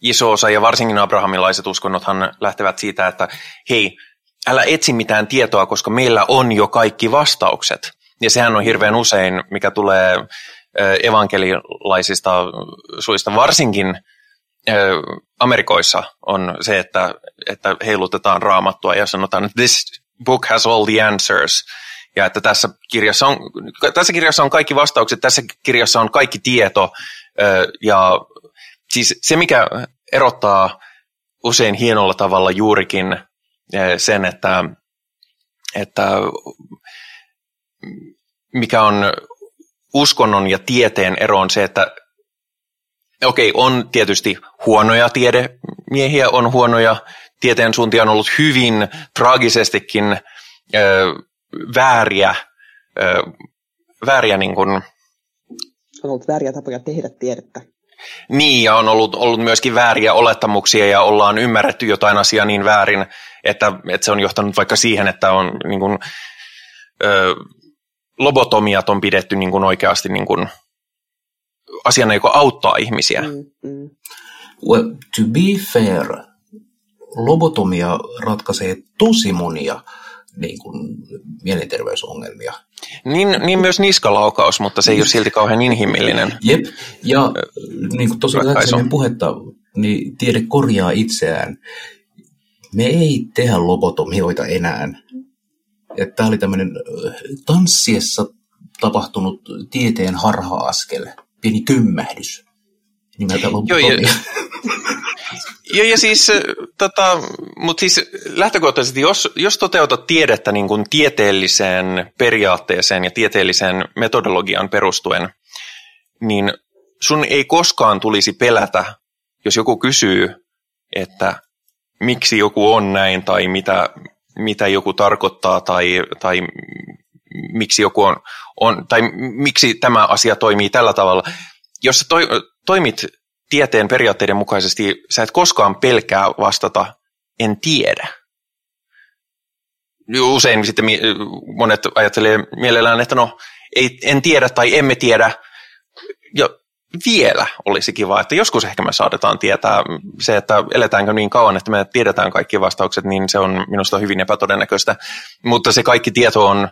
iso osa ja varsinkin abrahamilaiset uskonnothan lähtevät siitä, että hei, älä etsi mitään tietoa, koska meillä on jo kaikki vastaukset. Ja sehän on hirveän usein, mikä tulee evankelilaisista suista, varsinkin Amerikoissa on se, että, että heilutetaan raamattua ja sanotaan, että this book has all the answers. Ja että tässä kirjassa, on, tässä kirjassa on kaikki vastaukset, tässä kirjassa on kaikki tieto. Ja siis se, mikä erottaa usein hienolla tavalla juurikin sen, että, että mikä on uskonnon ja tieteen ero on se, että okei, okay, on tietysti huonoja tiedemiehiä, on huonoja tieteen suuntia, on ollut hyvin traagisestikin ö, vääriä, ö, vääriä niin kuin, on ollut vääriä tapoja tehdä tiedettä. Niin, ja on ollut, ollut myöskin vääriä olettamuksia ja ollaan ymmärretty jotain asiaa niin väärin, että, että se on johtanut vaikka siihen, että on niin kuin, ö, lobotomiat on pidetty niin kuin oikeasti niin kuin asiana, joka auttaa ihmisiä. Mm, mm. Well, to be fair, lobotomia ratkaisee tosi monia niin kuin, mielenterveysongelmia. Niin, niin myös niskalaukaus, mutta se ei ole silti kauhean inhimillinen. Jep, ja niin kuin tuossa puhetta, niin tiede korjaa itseään. Me ei tehdä lobotomioita enää. Tämä oli tämmöinen tanssiessa tapahtunut tieteen harha-askel, pieni kymmähdys nimeltä Joo, ja, ja, ja siis, tota, mutta siis lähtökohtaisesti, jos, jos toteutat tiedettä niin kuin tieteelliseen periaatteeseen ja tieteelliseen metodologiaan perustuen, niin sun ei koskaan tulisi pelätä, jos joku kysyy, että miksi joku on näin tai mitä, mitä joku tarkoittaa tai, tai miksi joku on, on, tai miksi tämä asia toimii tällä tavalla. Jos sä toi, toimit tieteen periaatteiden mukaisesti, sä et koskaan pelkää vastata, en tiedä. Usein sitten monet ajattelee mielellään, että no, ei, en tiedä tai emme tiedä. Ja vielä olisi kiva, että joskus ehkä me saadetaan tietää se, että eletäänkö niin kauan, että me tiedetään kaikki vastaukset, niin se on minusta hyvin epätodennäköistä. Mutta se kaikki tieto on,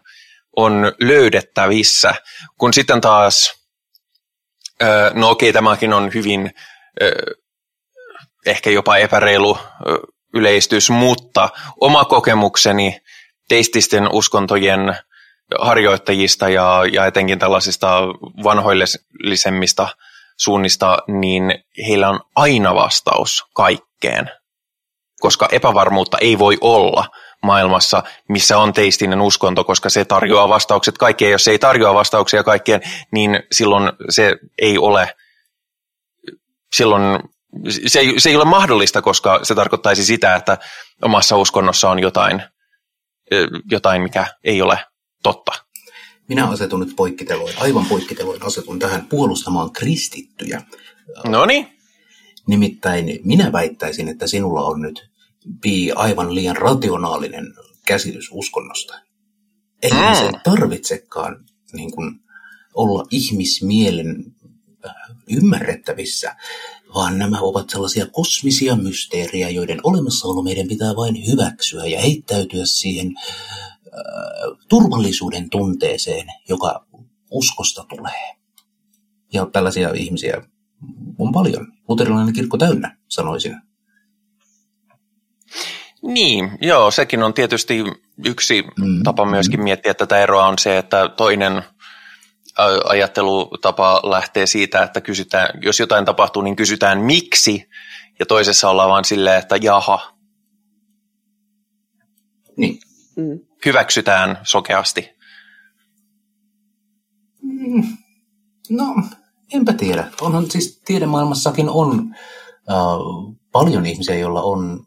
on löydettävissä, kun sitten taas, no okei, tämäkin on hyvin ehkä jopa epäreilu yleistys, mutta oma kokemukseni teististen uskontojen harjoittajista ja, ja etenkin tällaisista vanhoillisemmista suunnista, niin heillä on aina vastaus kaikkeen, koska epävarmuutta ei voi olla maailmassa, missä on teistinen uskonto, koska se tarjoaa vastaukset kaikkeen. Jos se ei tarjoa vastauksia kaikkeen, niin silloin se ei ole, silloin se ei, se ei ole mahdollista, koska se tarkoittaisi sitä, että omassa uskonnossa on jotain, jotain mikä ei ole totta. Minä asetun nyt poikkiteloin, aivan poikkiteloin asetun tähän puolustamaan kristittyjä. No niin. Nimittäin minä väittäisin, että sinulla on nyt Pi aivan liian rationaalinen käsitys uskonnosta. Ei mm. se tarvitsekaan niin kuin, olla ihmismielen äh, ymmärrettävissä, vaan nämä ovat sellaisia kosmisia mysteerejä, joiden olemassaolo meidän pitää vain hyväksyä ja heittäytyä siihen turvallisuuden tunteeseen, joka uskosta tulee. Ja tällaisia ihmisiä on paljon. Luterilainen kirkko täynnä, sanoisin. Niin, joo, sekin on tietysti yksi mm, tapa myöskin mm. miettiä tätä eroa on se, että toinen ajattelutapa lähtee siitä, että kysytään, jos jotain tapahtuu, niin kysytään miksi, ja toisessa ollaan vaan silleen, että jaha. Niin. Mm hyväksytään sokeasti? Mm, no, enpä tiedä. Onhan siis tiedemaailmassakin on äh, paljon ihmisiä, joilla on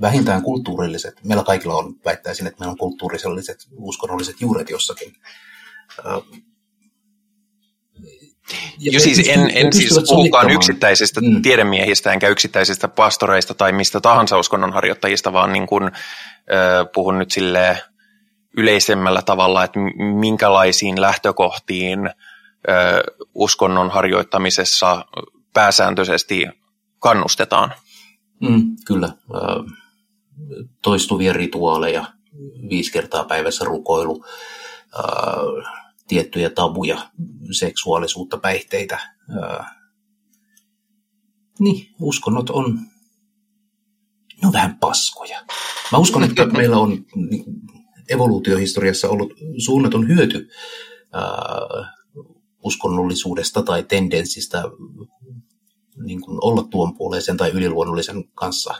vähintään kulttuurilliset, meillä kaikilla on, väittäisin, että meillä on kulttuurilliset, uskonnolliset juuret jossakin. Äh, ja jo siis en, en siis puhukaan yksittäisistä mm. tiedemiehistä enkä yksittäisistä pastoreista tai mistä tahansa uskonnon harjoittajista, vaan niin kuin, äh, puhun nyt sille yleisemmällä tavalla, että minkälaisiin lähtökohtiin äh, uskonnon harjoittamisessa pääsääntöisesti kannustetaan. Mm, kyllä. Toistuvia rituaaleja, viisi kertaa päivässä rukoilu, tiettyjä tabuja, seksuaalisuutta, päihteitä. Niin, uskonnot on, ne on vähän paskoja. Mä uskon, että meillä on niin, evoluutiohistoriassa ollut suunnaton hyöty uskonnollisuudesta tai tendenssistä niin kuin olla tuon puoleisen tai yliluonnollisen kanssa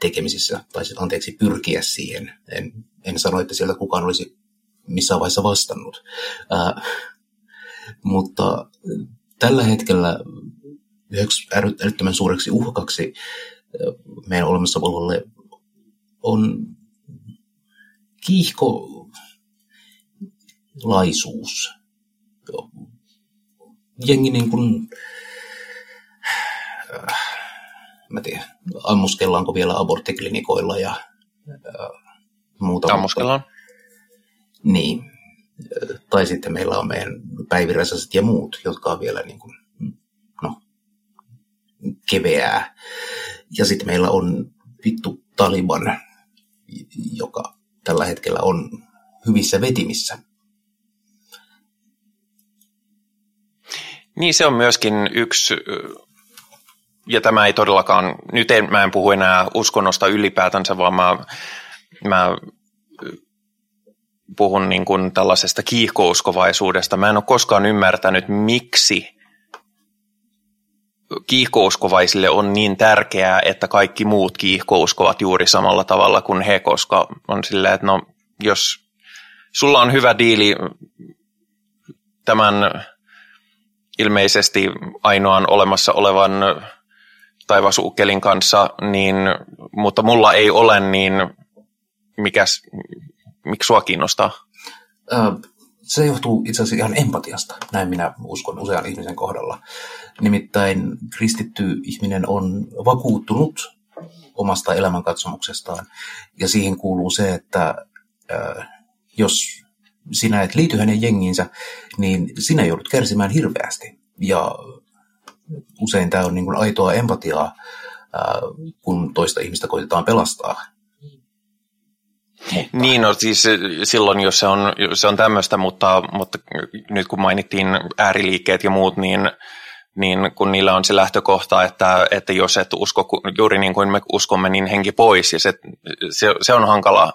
tekemisissä, tai anteeksi, pyrkiä siihen. En, en sano, että sieltä kukaan olisi missään vaiheessa vastannut. Ää, mutta tällä hetkellä yhdeksi älyttömän suureksi uhkaksi meidän olemassaololle on kiihkolaisuus. Jengi niin kuin, mä tiedän, ammuskellaanko vielä aborttiklinikoilla ja muuta. Ammuskellaan. Niin. Tai sitten meillä on meidän päiviräsäset ja muut, jotka on vielä niin kuin, no, keveää. Ja sitten meillä on vittu Taliban, joka tällä hetkellä on hyvissä vetimissä. Niin se on myöskin yksi, ja tämä ei todellakaan, nyt en, mä en puhu enää uskonnosta ylipäätänsä, vaan mä, mä puhun niin kuin tällaisesta kiihkouskovaisuudesta. Mä en ole koskaan ymmärtänyt, miksi kiihkouskovaisille on niin tärkeää, että kaikki muut kiihkouskovat juuri samalla tavalla kuin he, koska on silleen, että no, jos sulla on hyvä diili tämän ilmeisesti ainoan olemassa olevan taivasukkelin kanssa, niin, mutta mulla ei ole, niin mikäs, miksi sua kiinnostaa? Se johtuu itse asiassa ihan empatiasta, näin minä uskon usean ihmisen kohdalla. Nimittäin kristitty ihminen on vakuuttunut omasta elämänkatsomuksestaan, ja siihen kuuluu se, että jos sinä et liity hänen jengiinsä, niin sinä joudut kärsimään hirveästi. Ja usein tämä on niin kuin aitoa empatiaa, kun toista ihmistä koitetaan pelastaa. Niin, no siis silloin, jos se on, se on tämmöistä, mutta, mutta nyt kun mainittiin ääriliikkeet ja muut, niin, niin kun niillä on se lähtökohta, että, että jos et usko juuri niin kuin me uskomme, niin henki pois, ja se, se, se on hankala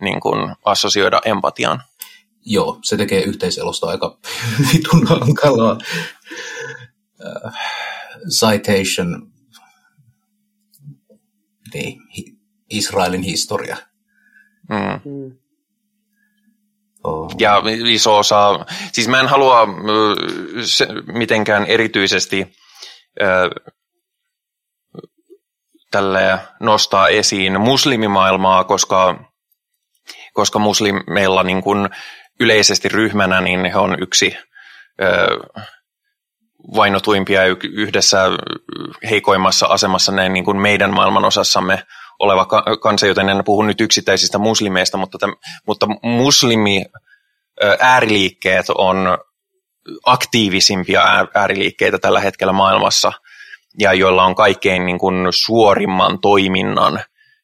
niin kuin assosioida empatiaan. Joo, se tekee yhteiselosta aika vitun hankalaa. Uh, citation, niin, Israelin historia. Mm. Mm. Oh. Ja iso osa, siis mä en halua ö, se, mitenkään erityisesti ö, tälle nostaa esiin muslimimaailmaa, koska, koska muslimeilla niin kuin yleisesti ryhmänä niin he on yksi ö, vainotuimpia ja y- yhdessä heikoimmassa asemassa näin niin kuin meidän maailmanosassamme oleva ka- kansa, joten en puhu nyt yksittäisistä muslimeista, mutta, täm, mutta muslimi ääriliikkeet on aktiivisimpia ää- ääriliikkeitä tällä hetkellä maailmassa ja joilla on kaikkein niin kuin suorimman toiminnan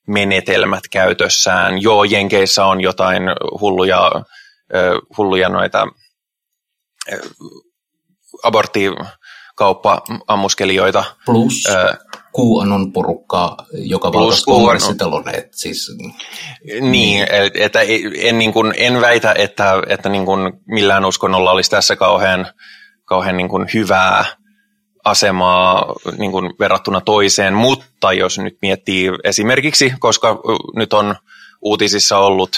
menetelmät käytössään. Joo, Jenkeissä on jotain hulluja, hulluja noita aborttikauppa-ammuskelijoita. Plus Ö, QAnon porukkaa, joka QAnon. kongressitaloneet. Siis, Niin, et- että en, niin kuin, en väitä, että, että niin kuin millään uskonnolla olisi tässä kauhean, kauhean niin kuin hyvää asemaa niin kuin verrattuna toiseen, mutta jos nyt miettii esimerkiksi, koska nyt on uutisissa ollut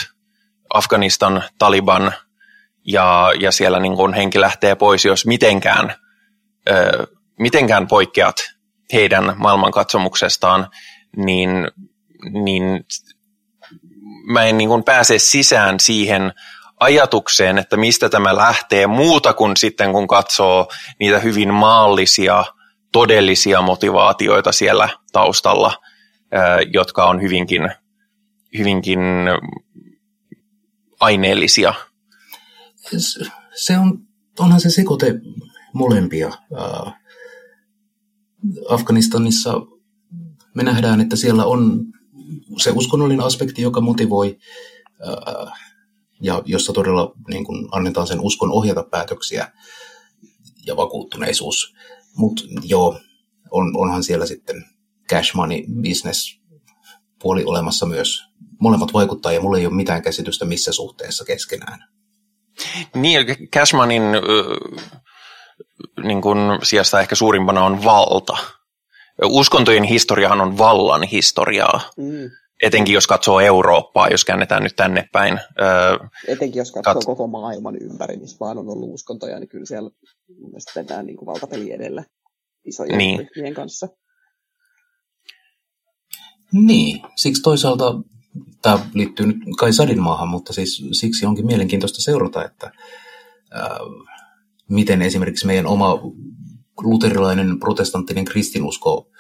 Afganistan, Taliban ja, ja siellä niin kuin henki lähtee pois, jos mitenkään, ö, mitenkään poikkeat heidän maailmankatsomuksestaan, niin, niin mä en niin kuin pääse sisään siihen ajatukseen, että mistä tämä lähtee muuta kuin sitten kun katsoo niitä hyvin maallisia, todellisia motivaatioita siellä taustalla, jotka on hyvinkin, hyvinkin aineellisia. se on, onhan se sekoite molempia. Äh, Afganistanissa me nähdään, että siellä on se uskonnollinen aspekti, joka motivoi äh, ja jossa todella niin kuin annetaan sen uskon ohjata päätöksiä ja vakuuttuneisuus. Mutta joo, on, onhan siellä sitten cash money business puoli olemassa myös. Molemmat vaikuttaa ja mulla ei ole mitään käsitystä missä suhteessa keskenään. Niin, Cashmanin niin kuin sijasta ehkä suurimpana on valta. Uskontojen historiahan on vallan historiaa, Mm. etenkin jos katsoo Eurooppaa, jos käännetään nyt tänne päin. Ö, Etenkin jos katsoo Kat- koko maailman ympäri, missä vaan on ollut uskontoja, niin kyllä siellä mennään niin kuin valtapeli edellä isojen Niin. ryhmien kanssa. Niin, siksi toisaalta tämä liittyy nyt kai Sadin maahan, mutta siis siksi onkin mielenkiintoista seurata, että ää, miten esimerkiksi meidän oma luterilainen protestanttinen kristinusko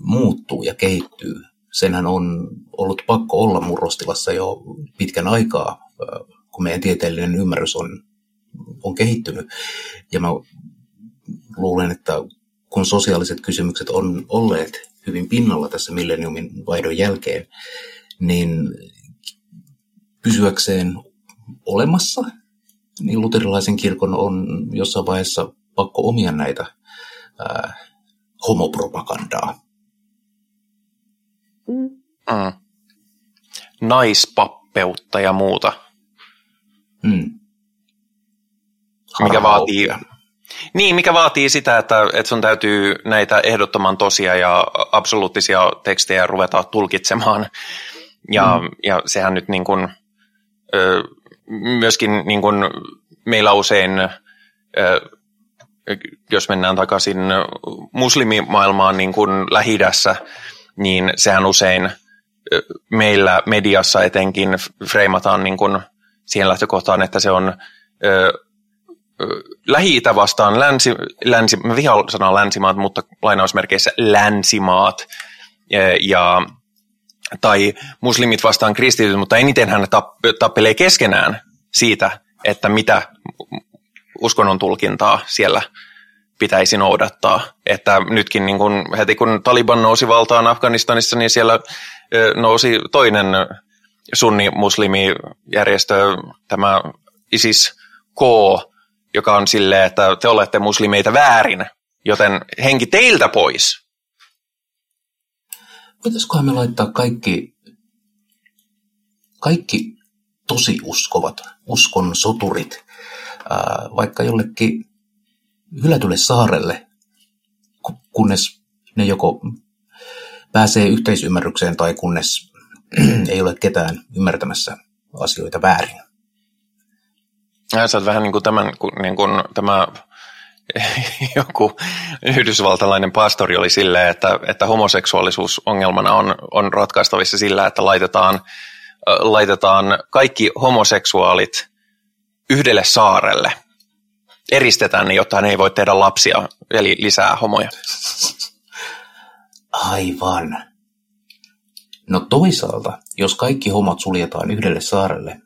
muuttuu ja kehittyy. Senhän on ollut pakko olla murrostilassa jo pitkän aikaa, kun meidän tieteellinen ymmärrys on, on kehittynyt. Ja mä luulen, että kun sosiaaliset kysymykset on olleet hyvin pinnalla tässä milleniumin vaihdon jälkeen, niin pysyäkseen olemassa, niin luterilaisen kirkon on jossain vaiheessa pakko omia näitä ää, homopropagandaa. Mm. mm, naispappeutta ja muuta, Mm. mikä vaatii, niin, mikä vaatii sitä, että, että sun täytyy näitä ehdottoman tosia ja absoluuttisia tekstejä ruveta tulkitsemaan. Ja, mm. ja sehän nyt niin kuin, ö, myöskin niin kuin meillä usein, jos mennään takaisin muslimimaailmaan niin kuin lähi niin sehän usein meillä mediassa etenkin freimataan niin kuin siihen lähtökohtaan, että se on Lähi-Itä vastaan länsi, länsi mä sanaa länsimaat, mutta lainausmerkeissä länsimaat. Ja tai muslimit vastaan kristityt, mutta eniten hän tapp- tappelee keskenään siitä, että mitä uskonnon tulkintaa siellä pitäisi noudattaa. Että nytkin niin kun, heti kun Taliban nousi valtaan Afganistanissa, niin siellä nousi toinen sunni-muslimijärjestö, tämä ISIS-K, joka on silleen, että te olette muslimeita väärin, joten henki teiltä pois. Pitäisiköhän me laittaa kaikki, kaikki tosi uskovat, uskon soturit, ää, vaikka jollekin hylätylle saarelle, kunnes ne joko pääsee yhteisymmärrykseen tai kunnes ei ole ketään ymmärtämässä asioita väärin. Ja sä vähän niin kuin tämän, niin kuin tämä joku yhdysvaltalainen pastori oli silleen, että, että homoseksuaalisuus ongelmana on, on ratkaistavissa sillä, että laitetaan, laitetaan kaikki homoseksuaalit yhdelle saarelle. Eristetään ne, jotta ne ei voi tehdä lapsia, eli lisää homoja. Aivan. No toisaalta, jos kaikki homot suljetaan yhdelle saarelle,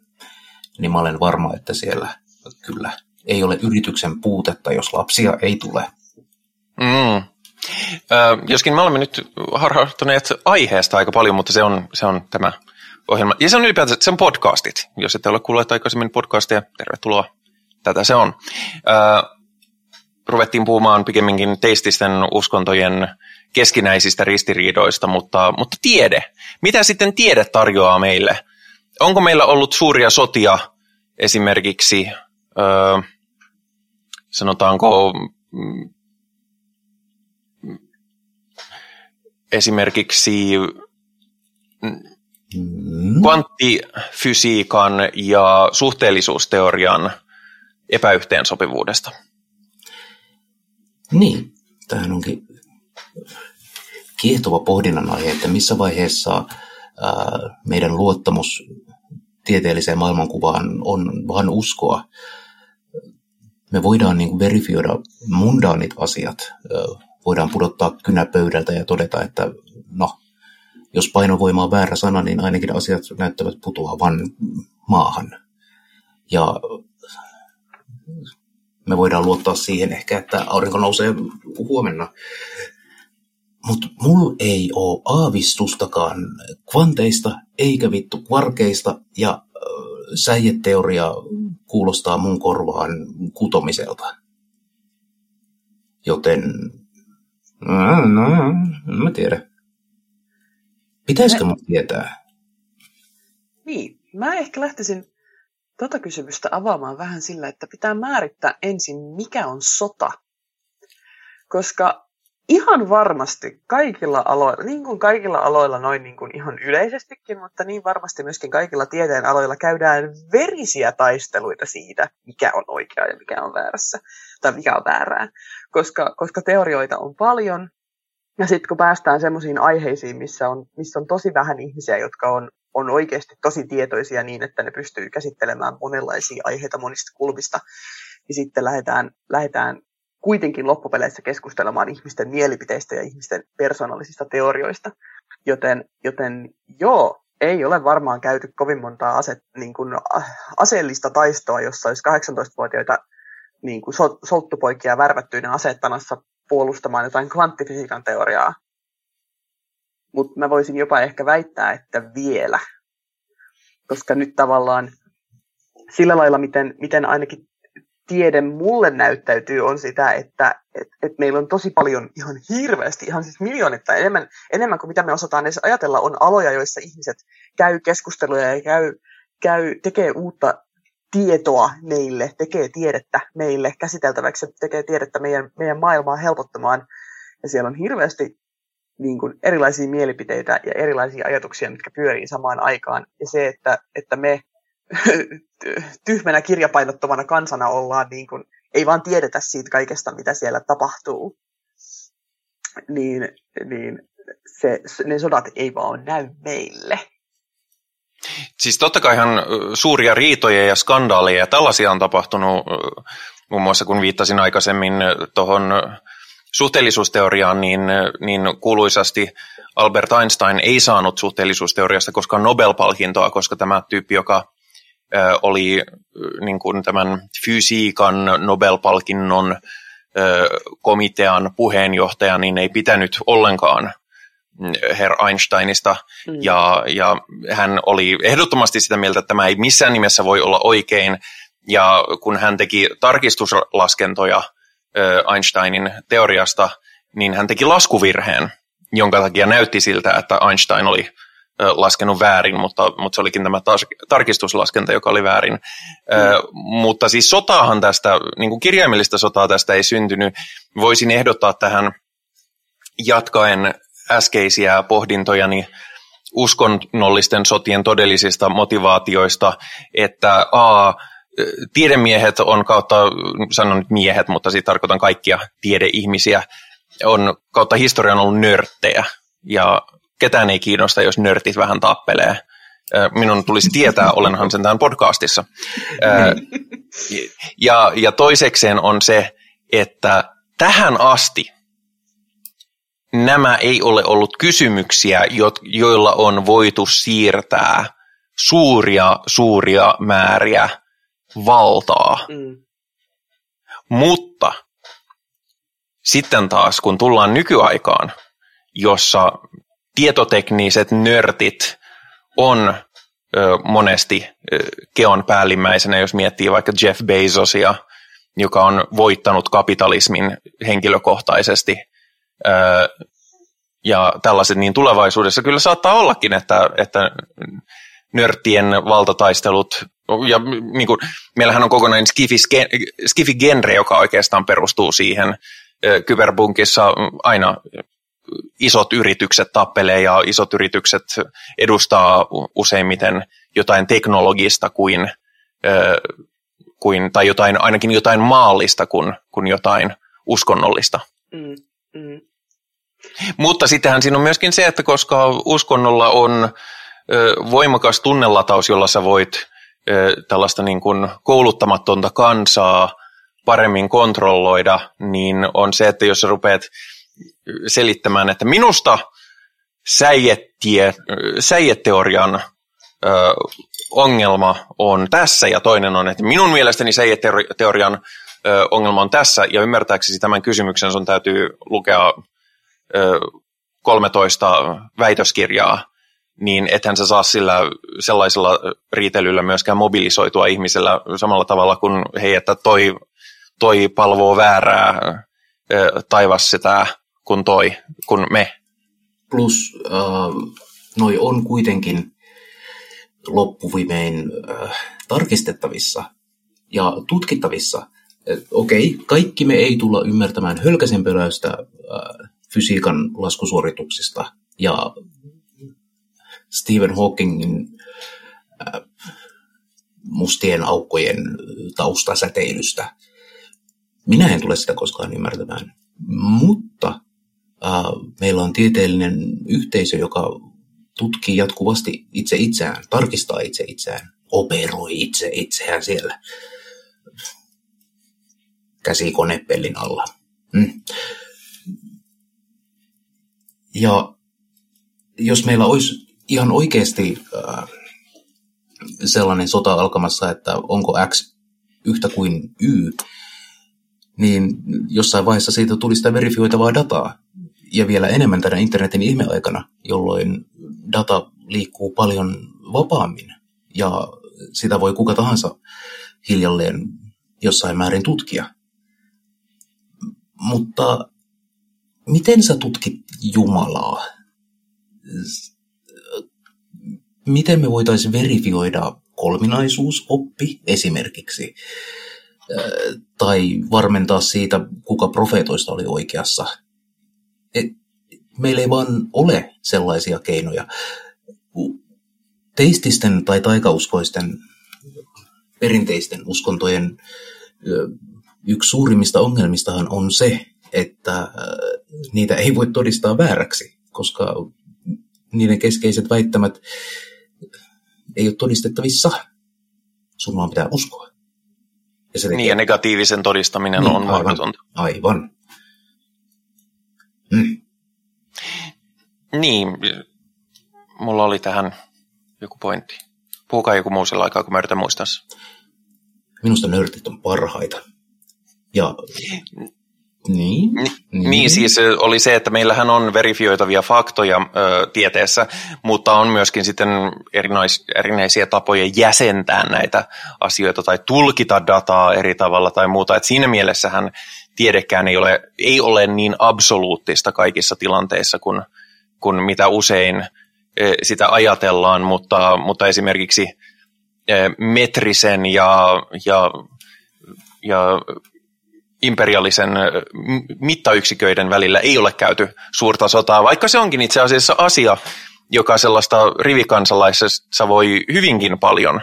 niin mä olen varma, että siellä kyllä ei ole yrityksen puutetta, jos lapsia ei tule. Mm. Ö, joskin me olemme nyt harhautuneet aiheesta aika paljon, mutta se on, se on tämä ohjelma. Ja se on ylipäätään, se on podcastit. Jos ette ole kuulleet aikaisemmin podcasteja, tervetuloa. Tätä se on. Ruvettiin puhumaan pikemminkin teististen uskontojen keskinäisistä ristiriidoista, mutta, mutta tiede. Mitä sitten tiede tarjoaa meille? Onko meillä ollut suuria sotia esimerkiksi, öö, sanotaanko, mm, esimerkiksi mm. kvanttifysiikan ja suhteellisuusteorian epäyhteensopivuudesta? Niin, tämähän onkin kiehtova pohdinnan aihe, että missä vaiheessa ää, meidän luottamus tieteelliseen maailmankuvaan on vain uskoa. Me voidaan niin kuin verifioida mundaanit asiat, voidaan pudottaa kynä pöydältä ja todeta, että no, jos painovoima on väärä sana, niin ainakin asiat näyttävät putoavan maahan. Ja me voidaan luottaa siihen ehkä, että aurinko nousee huomenna. Mutta mulla ei ole aavistustakaan kvanteista eikä vittu kvarkeista ja säijeteoria kuulostaa mun korvaan kutomiselta. Joten, no, no, mä tiedä. Pitäisikö mun tietää? Niin, mä ehkä lähtisin tota kysymystä avaamaan vähän sillä, että pitää määrittää ensin, mikä on sota. Koska ihan varmasti kaikilla aloilla, niin kuin kaikilla aloilla noin niin kuin ihan yleisestikin, mutta niin varmasti myöskin kaikilla tieteen aloilla käydään verisiä taisteluita siitä, mikä on oikea ja mikä on väärässä, tai mikä on väärää. Koska, koska teorioita on paljon, ja sitten kun päästään semmoisiin aiheisiin, missä on, missä on tosi vähän ihmisiä, jotka on, on oikeasti tosi tietoisia niin, että ne pystyy käsittelemään monenlaisia aiheita monista kulmista, niin sitten lähdetään, lähdetään kuitenkin loppupeleissä keskustelemaan ihmisten mielipiteistä ja ihmisten persoonallisista teorioista. Joten, joten joo, ei ole varmaan käyty kovin montaa ase, niin kuin, aseellista taistoa, jossa olisi 18-vuotiaita niin kuin solttupoikia värvättyinä asettanassa puolustamaan jotain kvanttifysiikan teoriaa. Mutta mä voisin jopa ehkä väittää, että vielä. Koska nyt tavallaan sillä lailla, miten, miten ainakin tiede mulle näyttäytyy, on sitä, että et, et meillä on tosi paljon ihan hirveästi, ihan siis miljoonittain enemmän, enemmän kuin mitä me osataan edes ajatella, on aloja, joissa ihmiset käy keskusteluja ja käy, käy, tekee uutta tietoa meille, tekee tiedettä meille käsiteltäväksi, tekee tiedettä meidän, meidän maailmaa helpottamaan. Ja siellä on hirveästi niin kuin erilaisia mielipiteitä ja erilaisia ajatuksia, mitkä pyörii samaan aikaan. Ja se, että, että me tyhmänä kirjapainottomana kansana ollaan, niin kuin, ei vaan tiedetä siitä kaikesta, mitä siellä tapahtuu, niin, niin se, ne sodat ei vaan näy meille. Siis totta kaihan suuria riitoja ja skandaaleja ja tällaisia on tapahtunut, muun muassa kun viittasin aikaisemmin tuohon suhteellisuusteoriaan, niin, niin kuuluisasti Albert Einstein ei saanut suhteellisuusteoriasta koskaan Nobel-palkintoa, koska tämä tyyppi, joka oli niin kuin tämän fysiikan Nobel-palkinnon komitean puheenjohtaja, niin ei pitänyt ollenkaan Herr Einsteinista, mm. ja, ja hän oli ehdottomasti sitä mieltä, että tämä ei missään nimessä voi olla oikein, ja kun hän teki tarkistuslaskentoja Einsteinin teoriasta, niin hän teki laskuvirheen, jonka takia näytti siltä, että Einstein oli laskenut väärin, mutta, mutta se olikin tämä tarkistuslaskenta, joka oli väärin. Mm. Ö, mutta siis sotaahan tästä, niin kuin kirjaimellista sotaa tästä ei syntynyt. Voisin ehdottaa tähän jatkaen äskeisiä pohdintojani uskonnollisten sotien todellisista motivaatioista, että a, tiedemiehet on kautta, sanon nyt miehet, mutta siitä tarkoitan kaikkia tiedeihmisiä, on kautta historian ollut nörttejä. Ja ketään ei kiinnosta, jos nörtit vähän tappelee. Minun tulisi tietää, olenhan sen tämän podcastissa. Ja, ja toisekseen on se, että tähän asti nämä ei ole ollut kysymyksiä, joilla on voitu siirtää suuria, suuria määriä valtaa. Mm. Mutta sitten taas, kun tullaan nykyaikaan, jossa tietotekniset nörtit on ö, monesti ö, keon päällimmäisenä, jos miettii vaikka Jeff Bezosia, joka on voittanut kapitalismin henkilökohtaisesti. Ö, ja tällaiset, niin tulevaisuudessa kyllä saattaa ollakin, että, että nörttien valtataistelut, ja niin kuin, meillähän on kokonainen skifi-genre, joka oikeastaan perustuu siihen. Kyberbunkissa aina isot yritykset tappelee ja isot yritykset edustaa useimmiten jotain teknologista kuin, kuin tai jotain, ainakin jotain maallista kuin, kuin jotain uskonnollista. Mm, mm. Mutta sittenhän siinä on myöskin se, että koska uskonnolla on voimakas tunnelataus, jolla sä voit tällaista niin kuin kouluttamatonta kansaa paremmin kontrolloida, niin on se, että jos sä rupeat selittämään, että minusta säijettie, säijeteorian ö, ongelma on tässä ja toinen on, että minun mielestäni säijeteorian ö, ongelma on tässä ja ymmärtääksesi tämän kysymyksen sun täytyy lukea ö, 13 väitöskirjaa, niin ethän sä saa sillä sellaisella riitelyllä myöskään mobilisoitua ihmisellä samalla tavalla kuin hei, että toi, toi palvoo väärää taivas sitä kuin toi, kuin me. Plus äh, noi on kuitenkin loppuvimein äh, tarkistettavissa ja tutkittavissa. Okei, okay, kaikki me ei tulla ymmärtämään hölkäsenperäistä äh, fysiikan laskusuorituksista ja Stephen Hawkingin äh, mustien aukkojen taustasäteilystä. Minä en tule sitä koskaan ymmärtämään. Mutta meillä on tieteellinen yhteisö, joka tutkii jatkuvasti itse itseään, tarkistaa itse itseään, operoi itse itseään siellä käsikonepellin alla. Mm. Ja jos meillä olisi ihan oikeasti äh, sellainen sota alkamassa, että onko X yhtä kuin Y, niin jossain vaiheessa siitä tuli sitä verifioitavaa dataa. Ja vielä enemmän tänä internetin ihmeaikana, jolloin data liikkuu paljon vapaammin ja sitä voi kuka tahansa hiljalleen jossain määrin tutkia. Mutta miten sä tutkit Jumalaa? Miten me voitaisiin verifioida kolminaisuusoppi esimerkiksi? tai varmentaa siitä, kuka profeetoista oli oikeassa. Et meillä ei vaan ole sellaisia keinoja. Teististen tai taikauskoisten perinteisten uskontojen yksi suurimmista ongelmistahan on se, että niitä ei voi todistaa vääräksi, koska niiden keskeiset väittämät ei ole todistettavissa. Sun vaan pitää uskoa. Ja se tekee... Niin, ja negatiivisen todistaminen niin, on aivan, mahdotonta. Aivan. Mm. Niin, mulla oli tähän joku pointti. Puhukaa joku muu sillä aikaa, kun mä yritän muistaa Minusta nörtit on parhaita. Ja Niin. Niin, niin siis oli se, että meillähän on verifioitavia faktoja ö, tieteessä, mutta on myöskin sitten erinais, erinäisiä tapoja jäsentää näitä asioita tai tulkita dataa eri tavalla tai muuta. Et siinä mielessähän tiedekään ei ole, ei ole niin absoluuttista kaikissa tilanteissa kuin, kuin mitä usein ö, sitä ajatellaan, mutta, mutta esimerkiksi ö, metrisen ja, ja, ja imperialisen mittayksiköiden välillä ei ole käyty suurta sotaa, vaikka se onkin itse asiassa asia, joka sellaista rivikansalaisessa voi hyvinkin paljon,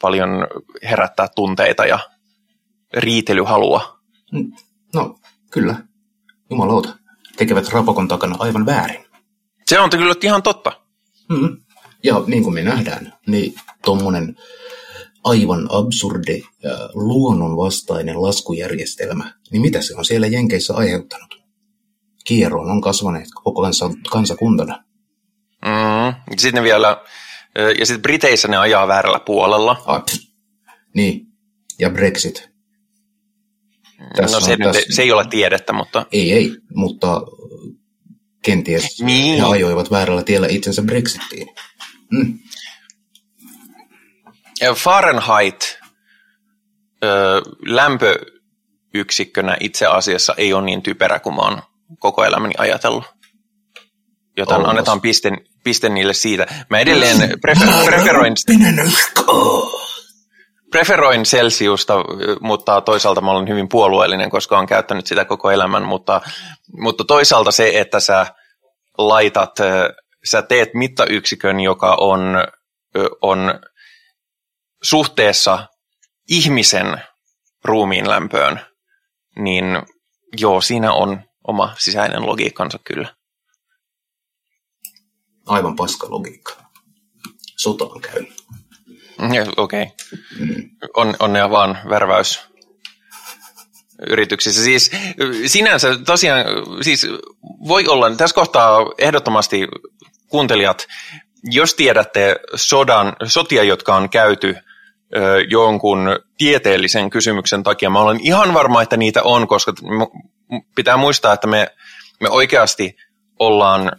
paljon herättää tunteita ja riitelyhalua. No, kyllä. Jumalauta. Tekevät rapakon takana aivan väärin. Se on kyllä ihan totta. Mm. Ja niin kuin me nähdään, niin tuommoinen aivan absurdi ja luonnonvastainen laskujärjestelmä, niin mitä se on siellä Jenkeissä aiheuttanut? Kieroon on kasvaneet koko kansa, kansakuntana. Mm, sitten vielä, ja sitten Briteissä ne ajaa väärällä puolella. Ah, niin, ja Brexit. Tässä no se, tässä... se ei ole tiedettä, mutta... Ei, ei, mutta kenties niin. he ajoivat väärällä tiellä itsensä Brexitiin. Mm. Fahrenheit ö, lämpöyksikkönä itse asiassa ei ole niin typerä kuin mä oon koko elämäni ajatellut. Joten Ollas. annetaan piste, piste niille siitä. Mä edelleen prefer, preferoin, preferoin Celsiusta, mutta toisaalta mä olen hyvin puolueellinen, koska olen käyttänyt sitä koko elämän. Mutta, mutta toisaalta se, että sä laitat, sä teet mittayksikön, joka on, on suhteessa ihmisen ruumiin lämpöön, niin joo, siinä on oma sisäinen logiikkansa kyllä. Aivan paska logiikka. Sota on käynyt. Okei. Okay. Mm. On, onnea vaan värväys yrityksissä. Siis sinänsä tosiaan, siis voi olla, tässä kohtaa ehdottomasti kuuntelijat, jos tiedätte sodan, sotia, jotka on käyty jonkun tieteellisen kysymyksen takia. Mä olen ihan varma, että niitä on, koska pitää muistaa, että me, me oikeasti ollaan,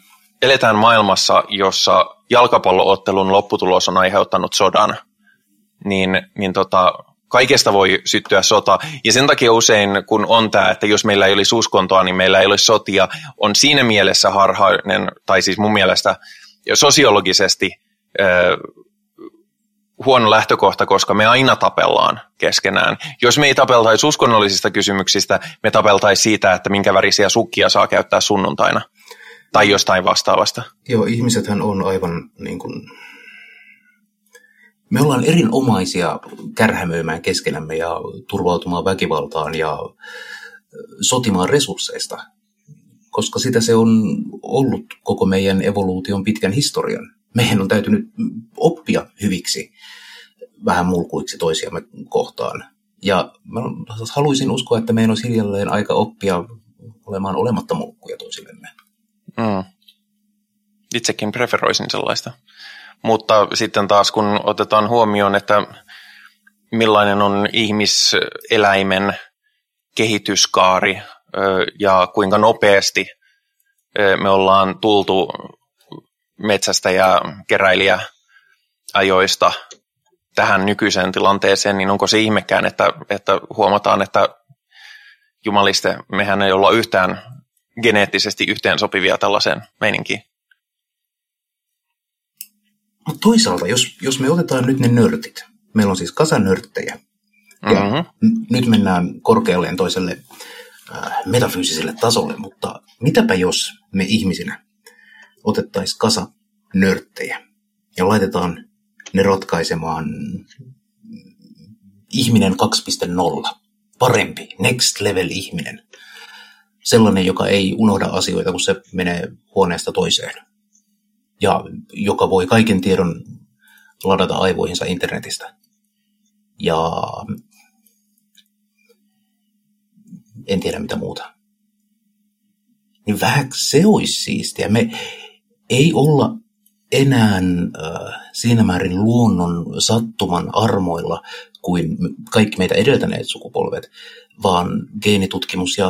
eletään maailmassa, jossa jalkapalloottelun lopputulos on aiheuttanut sodan. Niin, niin tota, kaikesta voi syttyä sota. Ja sen takia usein, kun on tämä, että jos meillä ei olisi uskontoa, niin meillä ei olisi sotia, on siinä mielessä harhainen, tai siis mun mielestä sosiologisesti huono lähtökohta, koska me aina tapellaan keskenään. Jos me ei tapeltaisi uskonnollisista kysymyksistä, me tapeltaisi siitä, että minkä värisiä sukkia saa käyttää sunnuntaina tai jostain vastaavasta. Joo, ihmisethän on aivan niin kuin... Me ollaan erinomaisia kärhämöimään keskenämme ja turvautumaan väkivaltaan ja sotimaan resursseista, koska sitä se on ollut koko meidän evoluution pitkän historian meidän on täytynyt oppia hyviksi vähän mulkuiksi toisiamme kohtaan. Ja mä haluaisin uskoa, että meidän olisi hiljalleen aika oppia olemaan olematta mulkkuja toisillemme. Mm. Itsekin preferoisin sellaista. Mutta sitten taas kun otetaan huomioon, että millainen on ihmiseläimen kehityskaari ja kuinka nopeasti me ollaan tultu metsästä ja keräilijä ajoista tähän nykyiseen tilanteeseen, niin onko se ihmekään, että, että huomataan, että jumaliste, mehän ei olla yhtään geneettisesti yhteen sopivia tällaiseen meininkiin. Mutta toisaalta, jos, jos me otetaan nyt ne nörtit, meillä on siis kasa nörttejä, ja mm-hmm. n- nyt mennään korkealleen toiselle äh, metafyysiselle tasolle, mutta mitäpä jos me ihmisinä otettaisiin kasa nörttejä ja laitetaan ne ratkaisemaan ihminen 2.0. Parempi, next level ihminen. Sellainen, joka ei unohda asioita, kun se menee huoneesta toiseen. Ja joka voi kaiken tiedon ladata aivoihinsa internetistä. Ja en tiedä mitä muuta. Niin vähän se olisi siistiä. Me ei olla enää äh, siinä määrin luonnon sattuman armoilla kuin kaikki meitä edeltäneet sukupolvet, vaan geenitutkimus ja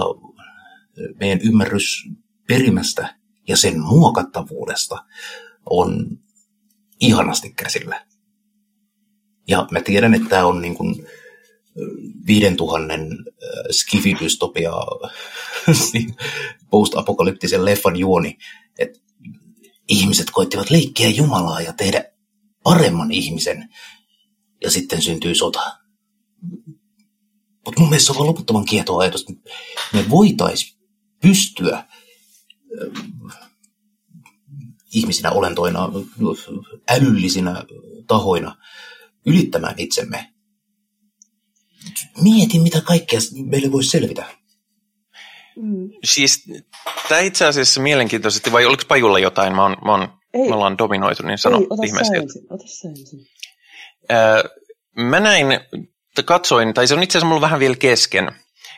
meidän ymmärrys perimästä ja sen muokattavuudesta on ihanasti käsillä. Ja mä tiedän, että tämä on niin kuin viiden tuhannen skifidystopia post-apokalyptisen leffan juoni, että ihmiset koittivat leikkiä Jumalaa ja tehdä paremman ihmisen, ja sitten syntyy sota. Mutta mun mielestä se on loputtoman kietoa ajatus, että me voitaisiin pystyä ihmisinä olentoina, älyllisinä tahoina ylittämään itsemme. Mietin, mitä kaikkea meille voisi selvitä. Mm. Siis tämä itse asiassa mielenkiintoisesti, vai oliko Pajulla jotain? Mä oon, mä oon, Ei. Me ollaan dominoitu, niin sano Ei, ota ihmeesti. Ensin, ota ensin. Öö, mä näin, katsoin, tai se on itse asiassa mulla vähän vielä kesken,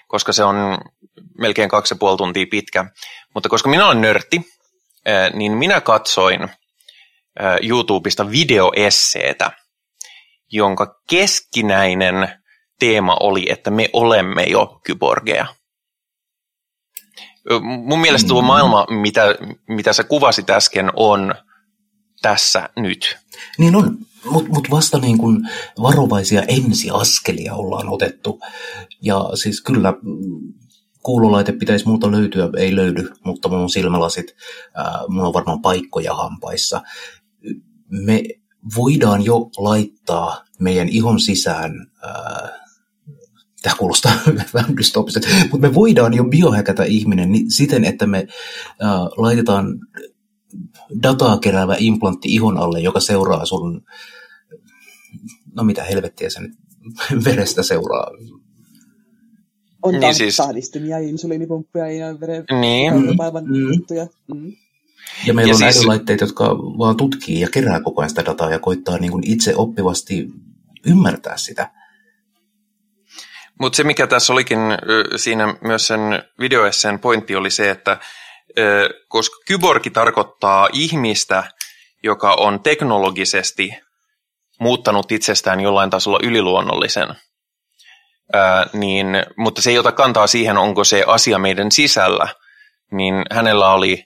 koska se on melkein kaksi ja puoli tuntia pitkä. Mutta koska minä olen nörtti, niin minä katsoin YouTubesta videoesseetä, jonka keskinäinen teema oli, että me olemme jo kyborgeja. Mun mielestä tuo mm. maailma, mitä, mitä sä kuvasit äsken, on tässä nyt. Niin on, mutta mut vasta niin kun varovaisia ensiaskelia ollaan otettu. Ja siis kyllä kuulolaite pitäisi muuta löytyä, ei löydy, mutta mun silmälasit, ää, mun on varmaan paikkoja hampaissa. Me voidaan jo laittaa meidän ihon sisään, ää, tämä kuulostaa vähän dystopiselta, mutta me voidaan jo biohäkätä ihminen siten, että me laitetaan dataa keräävä implantti ihon alle, joka seuraa sun, no mitä helvettiä se nyt verestä seuraa, on niin siis... tahdistimia, insuliinipumppuja ja veren niin. maailman mm. juttuja. Mm. Ja meillä ja on siis... älylaitteet, jotka vaan tutkii ja kerää koko ajan sitä dataa ja koittaa niin kuin itse oppivasti ymmärtää sitä. Mutta se, mikä tässä olikin siinä myös sen videoesseen pointti, oli se, että koska kyborgi tarkoittaa ihmistä, joka on teknologisesti muuttanut itsestään jollain tasolla yliluonnollisen – ää, niin, mutta se ei ota kantaa siihen, onko se asia meidän sisällä, niin hänellä oli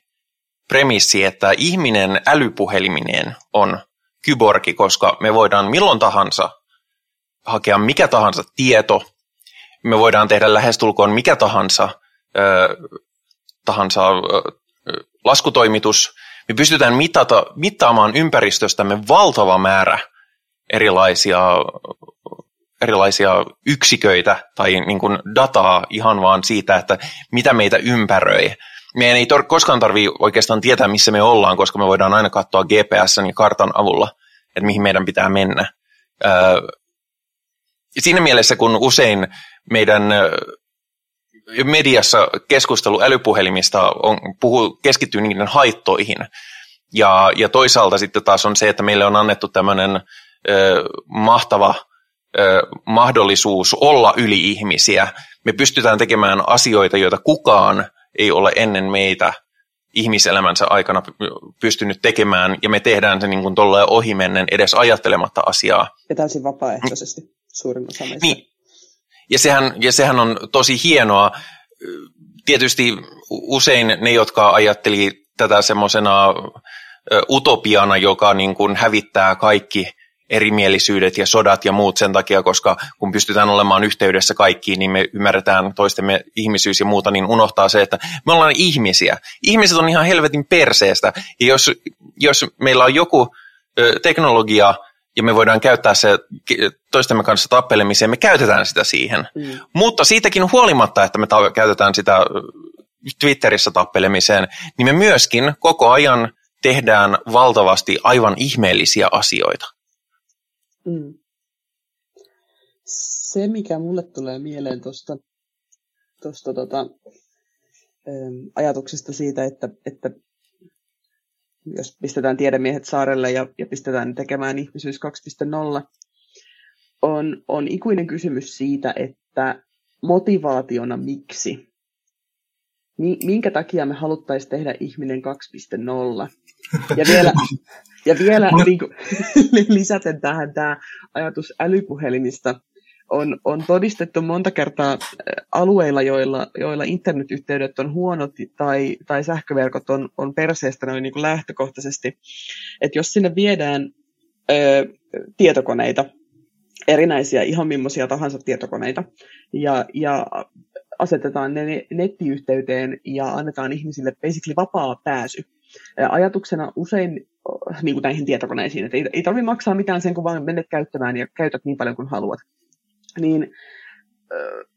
premissi, että ihminen älypuheliminen on kyborgi, koska me voidaan milloin tahansa hakea mikä tahansa tieto, me voidaan tehdä lähestulkoon mikä tahansa, ö, tahansa laskutoimitus, me pystytään mitata, mittaamaan ympäristöstämme valtava määrä erilaisia erilaisia yksiköitä tai niin kuin dataa ihan vaan siitä, että mitä meitä ympäröi. Meidän ei tor- koskaan tarvitse oikeastaan tietää, missä me ollaan, koska me voidaan aina katsoa GPS ja kartan avulla, että mihin meidän pitää mennä. Öö, siinä mielessä, kun usein meidän mediassa keskustelu älypuhelimista on, puhuu, keskittyy niiden haittoihin, ja, ja toisaalta sitten taas on se, että meille on annettu tämmöinen ö, mahtava mahdollisuus olla yli-ihmisiä. Me pystytään tekemään asioita, joita kukaan ei ole ennen meitä ihmiselämänsä aikana pystynyt tekemään, ja me tehdään se niin kuin ohimennen edes ajattelematta asiaa. Ja täysin vapaaehtoisesti suurin osa meistä. Niin. Ja sehän, ja sehän on tosi hienoa. Tietysti usein ne, jotka ajatteli tätä semmoisena utopiana, joka niin kuin hävittää kaikki erimielisyydet ja sodat ja muut sen takia, koska kun pystytään olemaan yhteydessä kaikkiin, niin me ymmärretään toistemme ihmisyys ja muuta, niin unohtaa se, että me ollaan ihmisiä. Ihmiset on ihan helvetin perseestä, ja jos, jos meillä on joku ö, teknologia, ja me voidaan käyttää se toistemme kanssa tappelemiseen, me käytetään sitä siihen. Mm. Mutta siitäkin huolimatta, että me ta- käytetään sitä Twitterissä tappelemiseen, niin me myöskin koko ajan tehdään valtavasti aivan ihmeellisiä asioita. Mm. Se, mikä mulle tulee mieleen tuosta tosta, tota, ajatuksesta siitä, että, että jos pistetään tiedemiehet saarelle ja, ja pistetään tekemään ihmisyys 2.0, on, on ikuinen kysymys siitä, että motivaationa miksi minkä takia me haluttaisiin tehdä ihminen 2.0. Ja vielä, ja vielä niin kuin, lisäten tähän tämä ajatus älypuhelimista, on, on todistettu monta kertaa alueilla, joilla, joilla internetyhteydet on huonot tai, tai sähköverkot on, on perseestä noin niin kuin lähtökohtaisesti, että jos sinne viedään ö, tietokoneita, erinäisiä, ihan millaisia tahansa tietokoneita, ja, ja asetetaan ne nettiyhteyteen ja annetaan ihmisille basically vapaa pääsy. Ajatuksena usein niin kuin näihin tietokoneisiin, että ei, ei tarvitse maksaa mitään sen, kun vaan menet käyttämään ja käytät niin paljon kuin haluat. Niin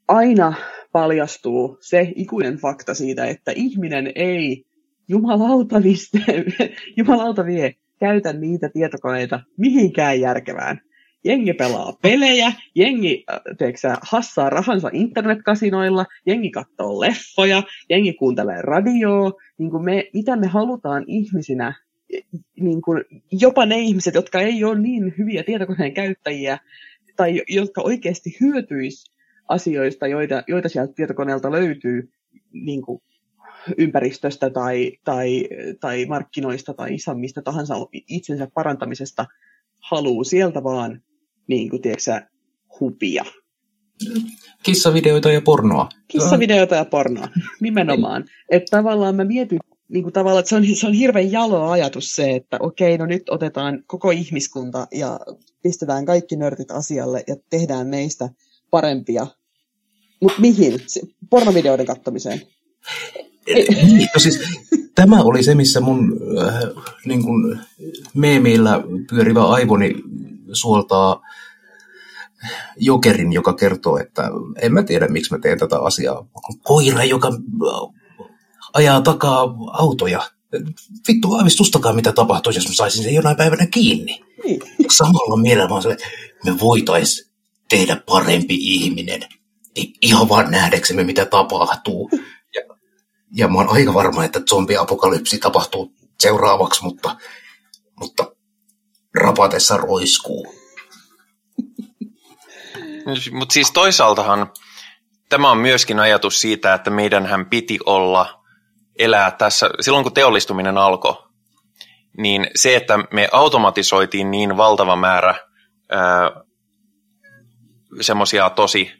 aina paljastuu se ikuinen fakta siitä, että ihminen ei jumalauta, viste, jumalauta vie käytä niitä tietokoneita mihinkään järkevään. Jengi pelaa pelejä, jengi teeksä, hassaa rahansa internetkasinoilla, jengi katsoo leffoja, jengi kuuntelee radioa, niin kuin me, mitä me halutaan ihmisinä, niin kuin jopa ne ihmiset, jotka ei ole niin hyviä tietokoneen käyttäjiä, tai jotka oikeasti hyötyis asioista, joita, joita sieltä tietokoneelta löytyy, niin kuin ympäristöstä tai, tai, tai markkinoista tai mistä tahansa itsensä parantamisesta, haluu sieltä vaan niin kuin, tiedätkö, hupia. Kissavideoita ja pornoa. Kissavideoita ja pornoa, nimenomaan. Että tavallaan mä mietin, niin kuin tavallaan, että se on, se on hirveän jalo ajatus se, että okei, no nyt otetaan koko ihmiskunta ja pistetään kaikki nörtit asialle ja tehdään meistä parempia. Mutta mihin? Pornovideoiden kattomiseen? Niin, no siis, tämä oli se, missä mun äh, niin kuin meemillä pyörivä aivoni suoltaa jokerin, joka kertoo, että en mä tiedä, miksi mä teen tätä asiaa. Koira, joka ajaa takaa autoja. Vittu aavistustakaan, mitä tapahtuisi, jos mä saisin sen jonain päivänä kiinni. Niin. Samalla mielellä mä että me voitais tehdä parempi ihminen. Ihan vaan nähdäksemme, mitä tapahtuu. Ja, ja mä oon aika varma, että zombiapokalypsi tapahtuu seuraavaksi, mutta, mutta rapatessa roiskuu. Mutta siis toisaaltahan tämä on myöskin ajatus siitä, että meidänhän piti olla elää tässä, silloin kun teollistuminen alkoi, niin se, että me automatisoitiin niin valtava määrä semmoisia tosi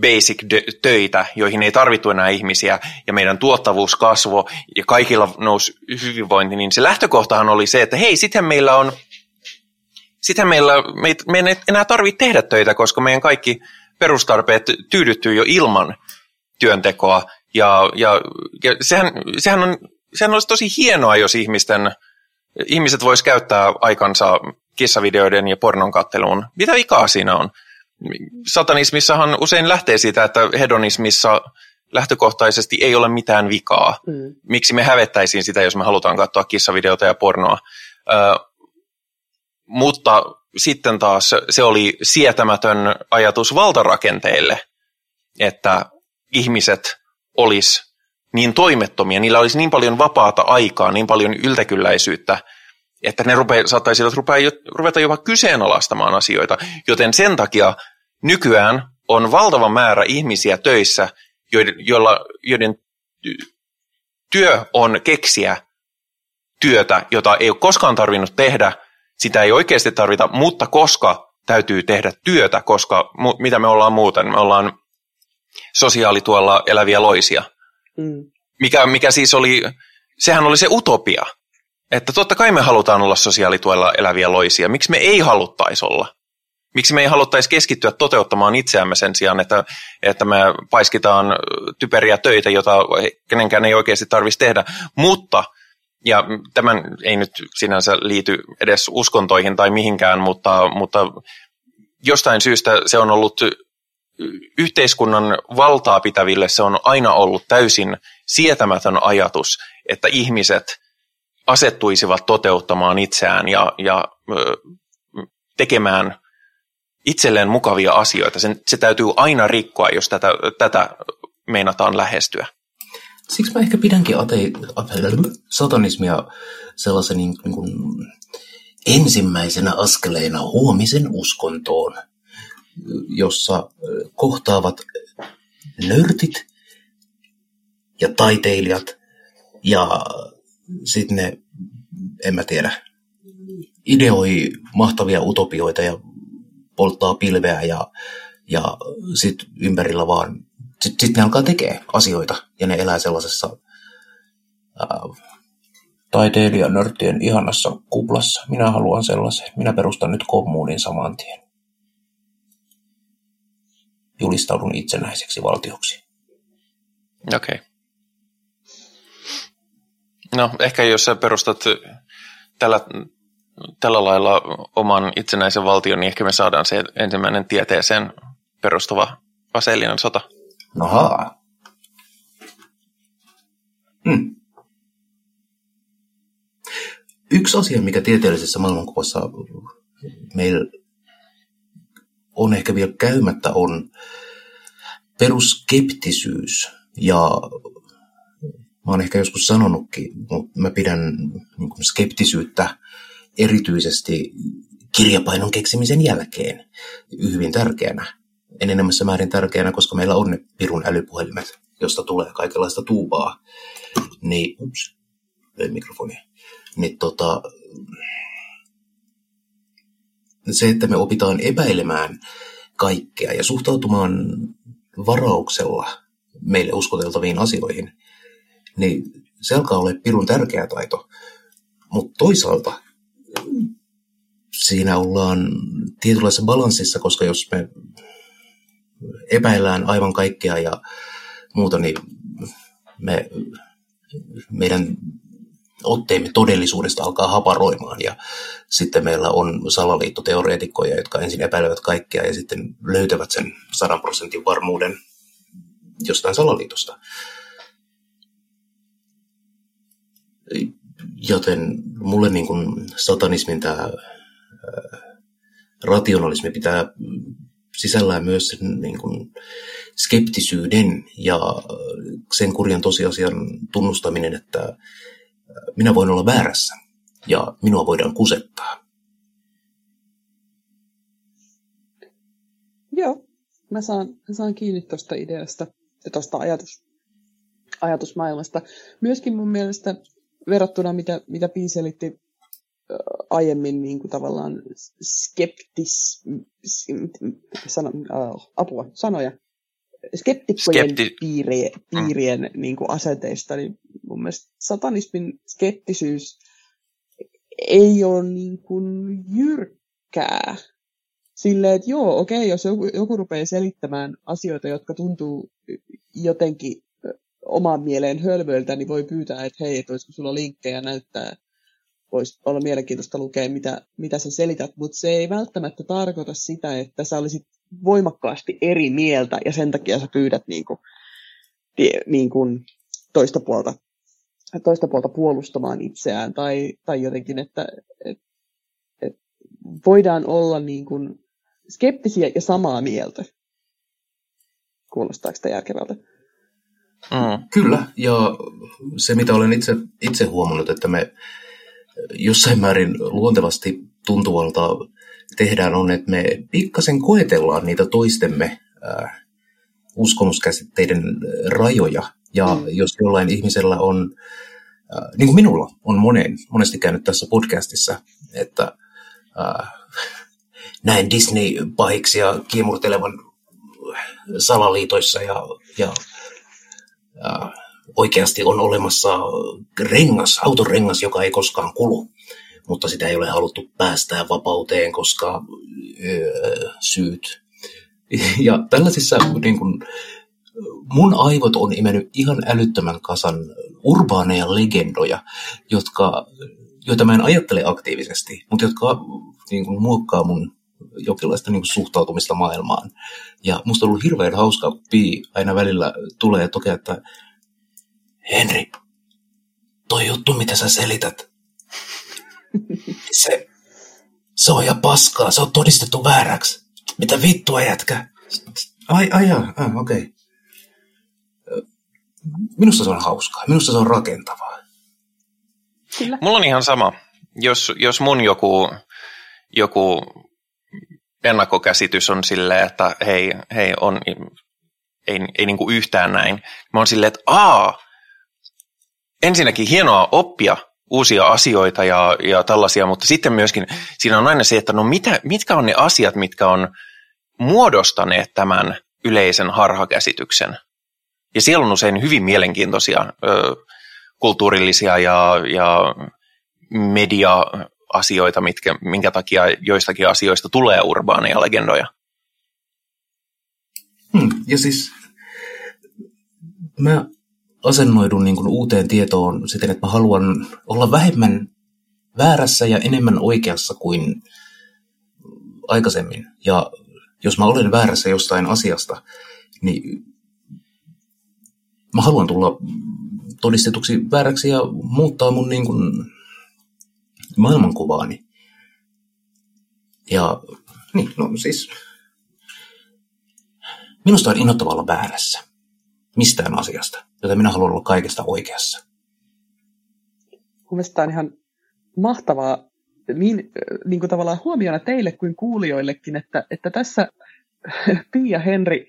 basic-töitä, joihin ei tarvittu enää ihmisiä, ja meidän tuottavuus kasvoi, ja kaikilla nousi hyvinvointi, niin se lähtökohtahan oli se, että hei, sitten meillä on, sitten meillä, me, me ei enää tarvitse tehdä töitä, koska meidän kaikki perustarpeet tyydyttyy jo ilman työntekoa, ja, ja, ja sehän, sehän, on, sehän olisi tosi hienoa, jos ihmisten, ihmiset vois käyttää aikansa kissavideoiden ja pornon katteluun. Mitä vikaa siinä on? satanismissahan usein lähtee siitä, että hedonismissa lähtökohtaisesti ei ole mitään vikaa. Mm. Miksi me hävettäisiin sitä, jos me halutaan katsoa kissavideota ja pornoa. Ö, mutta sitten taas se oli sietämätön ajatus valtarakenteille, että ihmiset olisi niin toimettomia, niillä olisi niin paljon vapaata aikaa, niin paljon yltäkylläisyyttä, että ne rupe, saattaisivat rupea, ruveta jopa kyseenalaistamaan asioita. Joten sen takia nykyään on valtava määrä ihmisiä töissä, joiden, joilla, joiden työ on keksiä työtä, jota ei ole koskaan tarvinnut tehdä, sitä ei oikeasti tarvita, mutta koska täytyy tehdä työtä, koska mu, mitä me ollaan muuten, me ollaan sosiaalituolla eläviä loisia. Mm. Mikä, mikä siis oli, sehän oli se utopia, että totta kai me halutaan olla sosiaalituella eläviä loisia. Miksi me ei haluttaisi olla? Miksi me ei haluttaisi keskittyä toteuttamaan itseämme sen sijaan, että, että me paiskitaan typeriä töitä, joita kenenkään ei oikeasti tarvitsisi tehdä. Mutta, ja tämän ei nyt sinänsä liity edes uskontoihin tai mihinkään, mutta, mutta jostain syystä se on ollut yhteiskunnan valtaa pitäville se on aina ollut täysin sietämätön ajatus, että ihmiset – asettuisivat toteuttamaan itseään ja, ja tekemään itselleen mukavia asioita. Sen, se täytyy aina rikkoa, jos tätä, tätä meinataan lähestyä. Siksi mä ehkä pidänkin ate, ate, satanismia sellaisen niin, niin kuin ensimmäisenä askeleena huomisen uskontoon, jossa kohtaavat nörtit ja taiteilijat ja sitten ne, en mä tiedä, ideoi mahtavia utopioita ja polttaa pilveä ja, ja sitten ympärillä vaan, sitten sit ne alkaa tekee asioita ja ne elää sellaisessa ää, taiteilijanörttien ihanassa kuplassa. Minä haluan sellaisen. Minä perustan nyt kommunin saman tien. Julistaudun itsenäiseksi valtioksi. Okei. Okay. No, ehkä jos sä perustat tällä, tällä lailla oman itsenäisen valtion, niin ehkä me saadaan se ensimmäinen tieteeseen perustuva aseellinen sota. Noha. Hmm. Yksi asia, mikä tieteellisessä maailmankuvassa meillä on ehkä vielä käymättä, on peruskeptisyys. Ja mä oon ehkä joskus sanonutkin, mutta mä pidän niin skeptisyyttä erityisesti kirjapainon keksimisen jälkeen hyvin tärkeänä. Enenemässä määrin tärkeänä, koska meillä on ne pirun älypuhelimet, josta tulee kaikenlaista tuubaa. Niin, ups, mikrofoni niin tota, se, että me opitaan epäilemään kaikkea ja suhtautumaan varauksella meille uskoteltaviin asioihin, niin se alkaa olla pirun tärkeä taito. Mutta toisaalta siinä ollaan tietynlaisessa balanssissa, koska jos me epäillään aivan kaikkea ja muuta, niin me, meidän otteemme todellisuudesta alkaa haparoimaan ja sitten meillä on salaliittoteoreetikkoja, jotka ensin epäilevät kaikkea ja sitten löytävät sen sadan prosentin varmuuden jostain salaliitosta. Joten mulle niin kuin satanismin tämä rationalismi pitää sisällään myös sen niin kuin skeptisyyden ja sen kurjan tosiasian tunnustaminen, että minä voin olla väärässä ja minua voidaan kusettaa. Joo, mä saan, mä saan kiinni tuosta ideasta ja tuosta ajatus, ajatusmaailmasta. Myöskin mun mielestä verrattuna mitä, mitä Pii selitti aiemmin niin kuin tavallaan skeptis, sana, uh, apua, sanoja, skeptikkojen Skepti- piirien, piirien mm. niin kuin asenteista, niin mun mielestä satanismin skeptisyys ei ole niin kuin jyrkkää. Silleen, että joo, okei, jos joku, joku rupeaa selittämään asioita, jotka tuntuu jotenkin omaan mieleen hölmöiltä, niin voi pyytää, että hei, että olisiko sulla linkkejä näyttää, voisi olla mielenkiintoista lukea, mitä, mitä sä selität, mutta se ei välttämättä tarkoita sitä, että sä olisit voimakkaasti eri mieltä ja sen takia sä pyydät niin kuin, niin kuin toista, puolta, toista puolta puolustamaan itseään tai, tai jotenkin, että et, et voidaan olla niin kuin skeptisiä ja samaa mieltä. Kuulostaako sitä järkevältä? Mm. Kyllä, ja se mitä olen itse, itse huomannut, että me jossain määrin luontevasti tuntuvalta tehdään on, että me pikkasen koetellaan niitä toistemme äh, uskomuskäsitteiden rajoja. Ja mm. jos jollain ihmisellä on, äh, niin kuin minulla on monen, monesti käynyt tässä podcastissa, että äh, näen Disney-pahiksia kiemurtelevan salaliitoissa ja, ja äh, oikeasti on olemassa rengas, autorengas, joka ei koskaan kulu mutta sitä ei ole haluttu päästää vapauteen, koska öö, syyt. Ja tällaisissa niin kuin, mun aivot on imennyt ihan älyttömän kasan urbaaneja legendoja, jotka, joita mä en ajattele aktiivisesti, mutta jotka niin kuin, muokkaa mun jonkinlaista niin suhtautumista maailmaan. Ja musta on ollut hirveän hauskaa, kun Pi aina välillä tulee ja tokea, että Henri, toi juttu, mitä sä selität, se, se on ja paskaa, se on todistettu vääräksi. Mitä vittua jätkä? Ai, ai, ah, okei. Okay. Minusta se on hauskaa, minusta se on rakentavaa. Kyllä. Mulla on ihan sama. Jos, jos mun joku, joku ennakkokäsitys on silleen, että hei, hei on, ei, ei niinku yhtään näin. Mä oon silleen, että aa, ensinnäkin hienoa oppia uusia asioita ja, ja tällaisia, mutta sitten myöskin siinä on aina se, että no mitä, mitkä on ne asiat, mitkä on muodostaneet tämän yleisen harhakäsityksen. Ja siellä on usein hyvin mielenkiintoisia ö, kulttuurillisia ja, ja media-asioita, mitkä, minkä takia joistakin asioista tulee urbaaneja legendoja. Hmm, ja siis mä asennoidun niin kuin uuteen tietoon siten, että mä haluan olla vähemmän väärässä ja enemmän oikeassa kuin aikaisemmin. Ja jos mä olen väärässä jostain asiasta, niin mä haluan tulla todistetuksi vääräksi ja muuttaa mun niin kuin maailmankuvaani. Ja niin, no siis minusta on innoittavaa väärässä mistään asiasta, joten minä haluan olla kaikesta oikeassa. Mielestäni on ihan mahtavaa niin, niin kuin tavallaan huomiona teille kuin kuulijoillekin, että, että tässä Pia Henri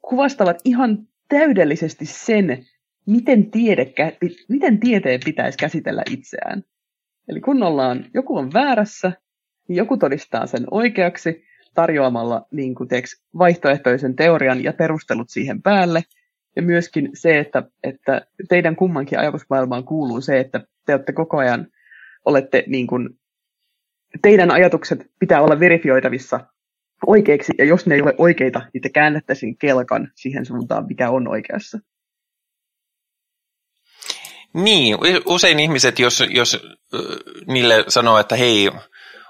kuvastavat ihan täydellisesti sen, miten, tiede, miten tieteen pitäisi käsitellä itseään. Eli kun ollaan, joku on väärässä, niin joku todistaa sen oikeaksi tarjoamalla niin kuin teeks, vaihtoehtoisen teorian ja perustelut siihen päälle. Ja myöskin se, että, että teidän kummankin ajatusmaailmaan kuuluu se, että te olette koko ajan olette niin kuin, teidän ajatukset pitää olla verifioitavissa oikeiksi, ja jos ne ei ole oikeita, niin te käännettäisiin kelkan siihen suuntaan, mikä on oikeassa. Niin, usein ihmiset, jos, jos niille sanoo, että hei,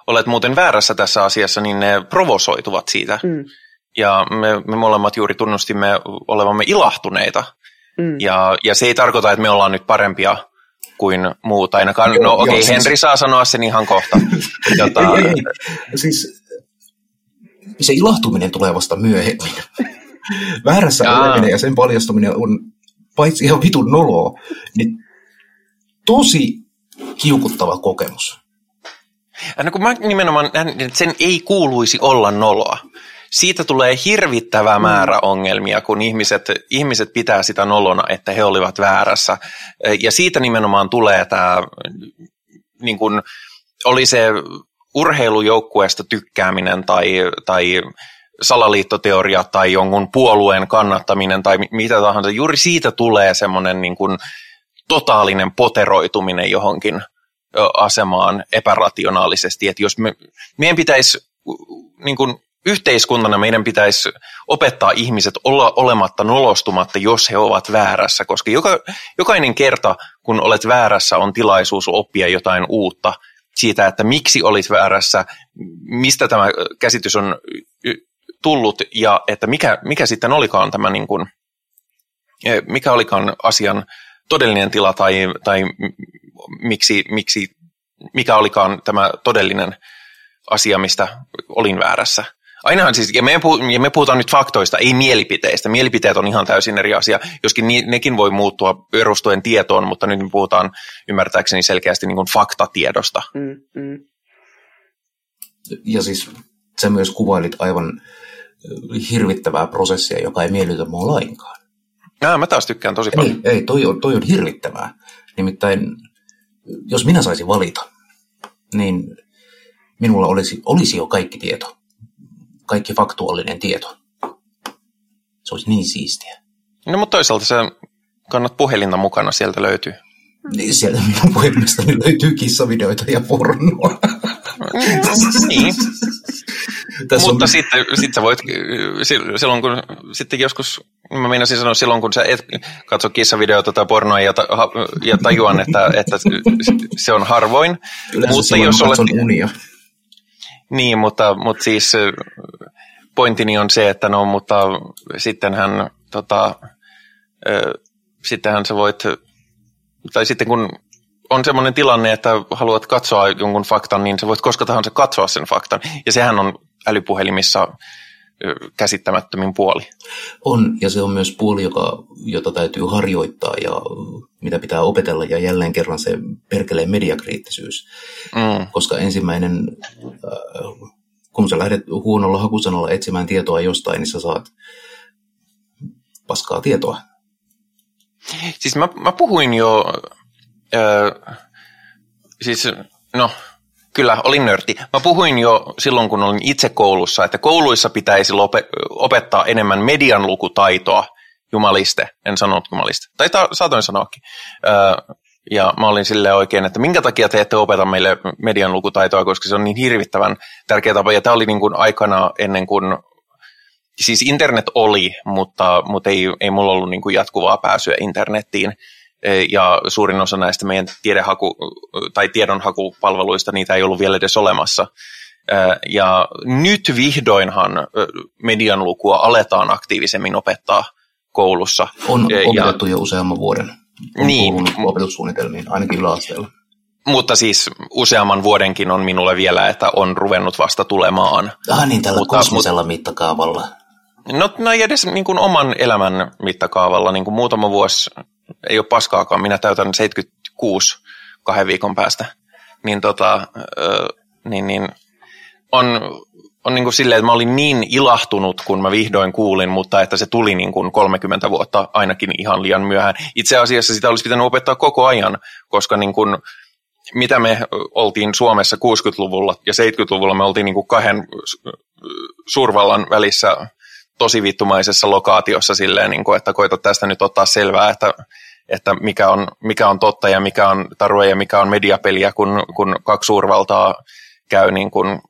olet muuten väärässä tässä asiassa, niin ne provosoituvat siitä. Mm. Ja me, me molemmat juuri tunnustimme olevamme ilahtuneita. Mm. Ja, ja se ei tarkoita, että me ollaan nyt parempia kuin muut ainakaan. No okei, okay, Henri siis... saa sanoa sen ihan kohta. Jota... ei, ei, ei. Siis se ilahtuminen tulee vasta myöhemmin. Väärässä Jaa. oleminen ja sen paljastuminen on paitsi ihan vitun noloa, niin tosi kiukuttava kokemus. No kun mä nimenomaan että sen ei kuuluisi olla noloa. Siitä tulee hirvittävä mm. määrä ongelmia, kun ihmiset, ihmiset pitää sitä nolona, että he olivat väärässä. Ja siitä nimenomaan tulee tämä, niin kun, oli se urheilujoukkueesta tykkääminen tai, tai salaliittoteoria tai jonkun puolueen kannattaminen tai mitä tahansa, juuri siitä tulee semmoinen niin kuin totaalinen poteroituminen johonkin asemaan epärationaalisesti, että jos me, meidän pitäisi niin kuin yhteiskuntana meidän pitäisi opettaa ihmiset olla olematta nolostumatta, jos he ovat väärässä, koska joka, jokainen kerta, kun olet väärässä, on tilaisuus oppia jotain uutta siitä, että miksi olit väärässä, mistä tämä käsitys on tullut ja että mikä, mikä sitten olikaan tämä, niin kuin, mikä olikaan asian todellinen tila tai, tai miksi, miksi, mikä olikaan tämä todellinen asia, mistä olin väärässä. Ainahan siis, ja me, ja me puhutaan nyt faktoista, ei mielipiteistä. Mielipiteet on ihan täysin eri asia, joskin ni, nekin voi muuttua perustuen tietoon, mutta nyt me puhutaan ymmärtääkseni selkeästi niin kuin faktatiedosta. Mm, mm. Ja siis sä myös kuvailit aivan hirvittävää prosessia, joka ei miellytä mua lainkaan. Jaa, mä taas tykkään tosi paljon. Ei, ei toi, on, toi on hirvittävää. Nimittäin, jos minä saisin valita, niin minulla olisi, olisi jo kaikki tieto kaikki faktuaalinen tieto. Se olisi niin siistiä. No mutta toisaalta se kannat puhelinta mukana, sieltä löytyy. Niin, sieltä minun puhelimestani löytyy kissavideoita ja pornoa. niin. Tässä Mutta on... sitten, sitten sä voit, silloin kun, sitten joskus, mä meinasin sanoa silloin, kun sä et katso kissavideota tai pornoa ja, ta, ja tajuan, että, että se on harvoin. Yleensä mutta jos olet, unia. Niin, mutta, mutta siis pointtini on se, että no, mutta sittenhän, tota, sittenhän sä voit, tai sitten kun on semmoinen tilanne, että haluat katsoa jonkun faktan, niin sä voit koska tahansa katsoa sen faktan. Ja sehän on älypuhelimissa käsittämättömin puoli. On, ja se on myös puoli, joka, jota täytyy harjoittaa ja mitä pitää opetella, ja jälleen kerran se perkelee mediakriittisyys. Mm. Koska ensimmäinen, äh, kun sä lähdet huonolla hakusanalla etsimään tietoa jostain, niin sä saat paskaa tietoa. Siis mä, mä puhuin jo, äh, siis no kyllä, olin nörtti. Mä puhuin jo silloin, kun olin itse koulussa, että kouluissa pitäisi opettaa enemmän median lukutaitoa, jumaliste, en sanonut jumaliste, tai ta, saatoin sanoakin. Äh, ja mä olin silleen oikein, että minkä takia te ette opeta meille median lukutaitoa, koska se on niin hirvittävän tärkeä tapa. Ja tämä oli niin kuin aikana ennen kuin, siis internet oli, mutta, mutta ei, ei mulla ollut niin kuin jatkuvaa pääsyä internettiin. E, ja suurin osa näistä meidän tiedehaku, tai tiedonhakupalveluista, niitä ei ollut vielä edes olemassa. E, ja nyt vihdoinhan median lukua aletaan aktiivisemmin opettaa koulussa. On opetettu ja, jo useamman vuoden on niin. opetussuunnitelmiin, ainakin yläasteella. Mutta siis useamman vuodenkin on minulle vielä, että on ruvennut vasta tulemaan. Ah niin, tällä mutta, kosmisella mittakaavalla. No, no ei edes niin kuin oman elämän mittakaavalla. Niin kuin muutama vuosi ei ole paskaakaan. Minä täytän 76 kahden viikon päästä. Niin, tota, niin, niin on on niin kuin silleen, että mä olin niin ilahtunut, kun mä vihdoin kuulin, mutta että se tuli niin kuin 30 vuotta ainakin ihan liian myöhään. Itse asiassa sitä olisi pitänyt opettaa koko ajan, koska niin kuin, mitä me oltiin Suomessa 60-luvulla ja 70-luvulla, me oltiin niin kuin kahden suurvallan välissä tosi vittumaisessa lokaatiossa silleen, niin kuin, että koita tästä nyt ottaa selvää, että, että mikä, on, mikä on totta ja mikä on tarue ja mikä on mediapeliä, kun, kun kaksi suurvaltaa käy niin kuin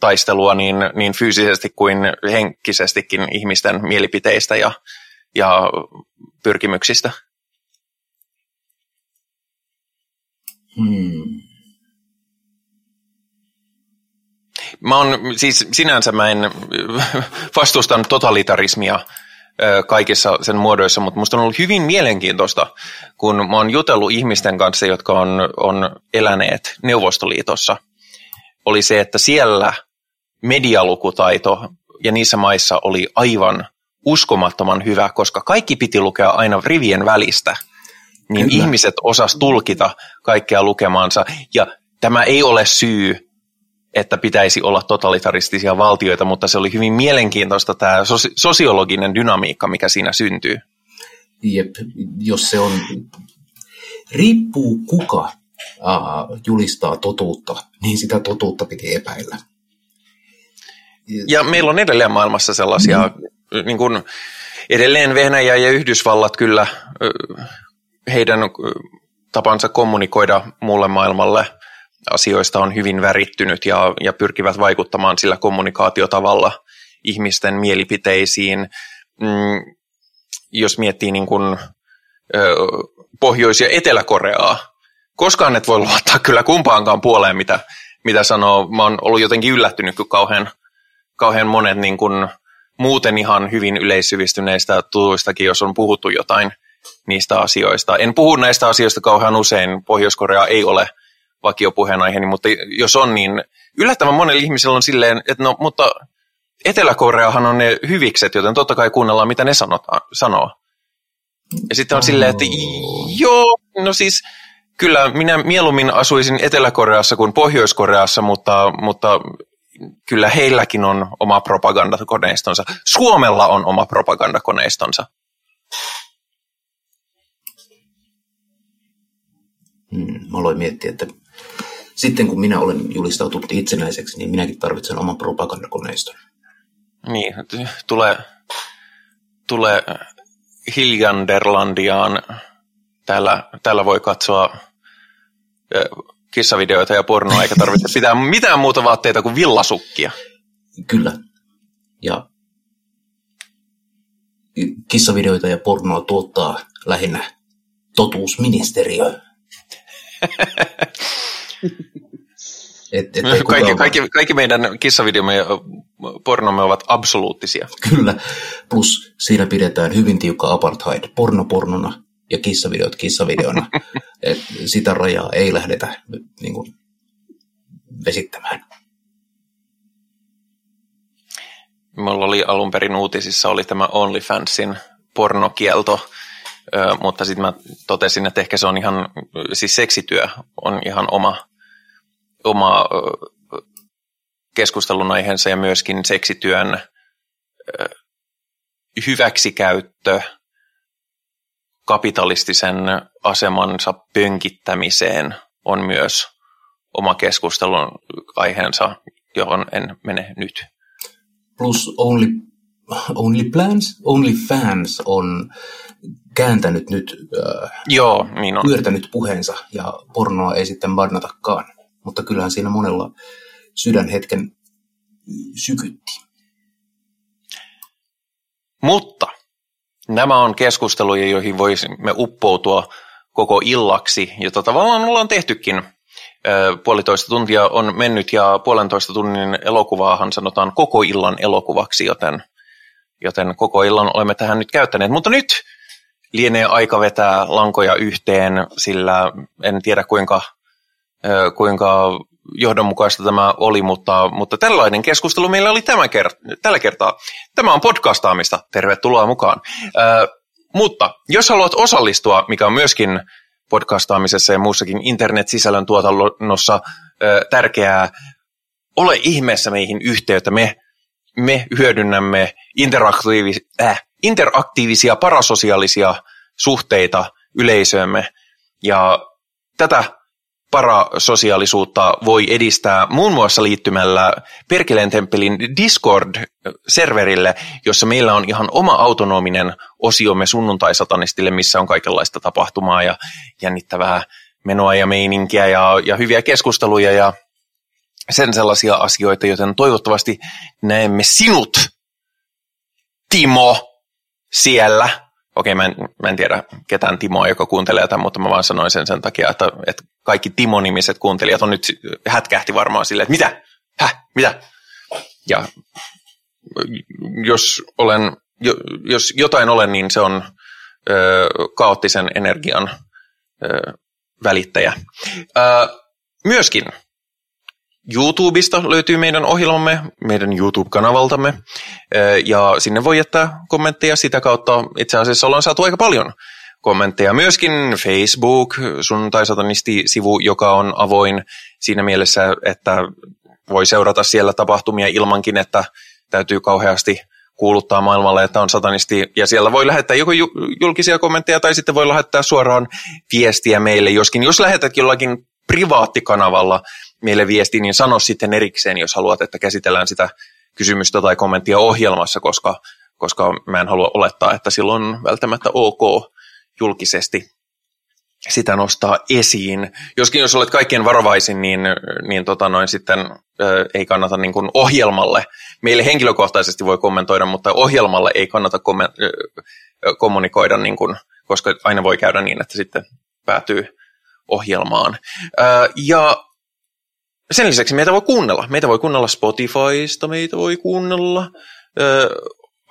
taistelua niin, niin fyysisesti kuin henkisestikin ihmisten mielipiteistä ja, ja pyrkimyksistä. Hmm. Mä on, siis sinänsä mä en vastustan totalitarismia kaikissa sen muodoissa, mutta musta on ollut hyvin mielenkiintoista, kun mä oon jutellut ihmisten kanssa, jotka on, on eläneet Neuvostoliitossa, oli se, että siellä – medialukutaito ja niissä maissa oli aivan uskomattoman hyvä, koska kaikki piti lukea aina rivien välistä, niin Kyllä. ihmiset osas tulkita kaikkea lukemansa. Ja tämä ei ole syy, että pitäisi olla totalitaristisia valtioita, mutta se oli hyvin mielenkiintoista tämä sosiologinen dynamiikka, mikä siinä syntyy. Jep, jos se on, riippuu kuka äh, julistaa totuutta, niin sitä totuutta piti epäillä. Ja meillä on edelleen maailmassa sellaisia, mm. niin kuin edelleen Venäjä ja Yhdysvallat kyllä heidän tapansa kommunikoida muulle maailmalle asioista on hyvin värittynyt ja, ja pyrkivät vaikuttamaan sillä kommunikaatiotavalla ihmisten mielipiteisiin. Mm, jos miettii niin kuin, Pohjois- ja Etelä-Koreaa, koskaan et voi luottaa kyllä kumpaankaan puoleen, mitä, mitä sanoo. Mä oon ollut jotenkin yllättynyt, kun kauhean kauhean monet niin kuin, muuten ihan hyvin yleissyvistyneistä tutuistakin, jos on puhuttu jotain niistä asioista. En puhu näistä asioista kauhean usein, Pohjois-Korea ei ole vakiopuheenaiheeni, mutta jos on, niin yllättävän monella ihmisellä on silleen, että no, mutta Etelä-Koreahan on ne hyvikset, joten totta kai kuunnellaan, mitä ne sanotaan, sanoo. Ja sitten on silleen, että joo, no siis kyllä minä mieluummin asuisin Etelä-Koreassa kuin Pohjois-Koreassa, mutta, mutta kyllä heilläkin on oma propagandakoneistonsa. Suomella on oma propagandakoneistonsa. Hmm, mä aloin miettiä, että sitten kun minä olen julistautunut itsenäiseksi, niin minäkin tarvitsen oman propagandakoneiston. Niin, tulee, tulee Hiljanderlandiaan. Täällä, täällä voi katsoa kissavideoita ja pornoa, eikä tarvitse pitää mitään muuta vaatteita kuin villasukkia. Kyllä. Ja kissavideoita ja pornoa tuottaa lähinnä totuusministeriö. et, et kaikki, kaikki, kaikki meidän kissavideomme ja pornomme ovat absoluuttisia. Kyllä, plus siinä pidetään hyvin tiukka apartheid pornopornona ja kissavideot kissavideona. Et sitä rajaa ei lähdetä niin kuin vesittämään. Mulla oli alun perin uutisissa oli tämä OnlyFansin pornokielto, mutta sitten mä totesin, että ehkä se on ihan, siis seksityö on ihan oma, oma keskustelun aiheensa ja myöskin seksityön hyväksikäyttö kapitalistisen asemansa pönkittämiseen on myös oma keskustelun aiheensa, johon en mene nyt. Plus Only, only Plans, Only Fans on kääntänyt nyt, äh, Joo, niin on. pyörtänyt puheensa ja pornoa ei sitten bannatakaan. Mutta kyllähän siinä monella sydänhetken sykytti. Mutta nämä on keskusteluja, joihin voisimme uppoutua koko illaksi, jota tavallaan ollaan tehtykin. Puolitoista tuntia on mennyt ja puolentoista tunnin elokuvaahan sanotaan koko illan elokuvaksi, joten, joten koko illan olemme tähän nyt käyttäneet. Mutta nyt lienee aika vetää lankoja yhteen, sillä en tiedä kuinka, kuinka johdonmukaista tämä oli, mutta, mutta tällainen keskustelu meillä oli tämä kert- tällä kertaa. Tämä on podcastaamista, tervetuloa mukaan. Ö, mutta jos haluat osallistua, mikä on myöskin podcastaamisessa ja muussakin internet-sisällön tuotannossa tärkeää, ole ihmeessä meihin yhteyttä. Me, me hyödynnämme interaktiivis- äh, interaktiivisia parasosiaalisia suhteita yleisöömme ja tätä parasosiaalisuutta voi edistää muun muassa liittymällä Perkeleen temppelin Discord-serverille, jossa meillä on ihan oma autonominen osiomme sunnuntai-satanistille, missä on kaikenlaista tapahtumaa ja jännittävää menoa ja meininkiä ja, ja hyviä keskusteluja ja sen sellaisia asioita, joten toivottavasti näemme sinut, Timo, siellä okei, mä en, mä en tiedä ketään Timoa, joka kuuntelee tämän, mutta mä vaan sanoin sen sen takia, että, että kaikki Timo-nimiset kuuntelijat on nyt hätkähti varmaan silleen, että mitä? Häh? Mitä? Ja jos olen, jos jotain olen, niin se on ö, kaoottisen energian ö, välittäjä. Ö, myöskin YouTubesta löytyy meidän ohjelmamme, meidän YouTube-kanavaltamme, ja sinne voi jättää kommentteja sitä kautta. Itse asiassa ollaan saatu aika paljon kommentteja. Myöskin Facebook, sun tai satanisti-sivu, joka on avoin siinä mielessä, että voi seurata siellä tapahtumia ilmankin, että täytyy kauheasti kuuluttaa maailmalle, että on satanisti, ja siellä voi lähettää joko julkisia kommentteja tai sitten voi lähettää suoraan viestiä meille, joskin jos lähetät jollakin privaattikanavalla meille viesti, niin sano sitten erikseen, jos haluat, että käsitellään sitä kysymystä tai kommenttia ohjelmassa, koska, koska mä en halua olettaa, että silloin välttämättä ok julkisesti sitä nostaa esiin. Joskin jos olet kaikkien varovaisin, niin, niin tota noin sitten ö, ei kannata niin kuin ohjelmalle. Meille henkilökohtaisesti voi kommentoida, mutta ohjelmalle ei kannata komme- ö, kommunikoida, niin kuin, koska aina voi käydä niin, että sitten päätyy ohjelmaan. Ö, ja sen lisäksi meitä voi kuunnella. Meitä voi kuunnella Spotifysta, meitä voi kuunnella äh,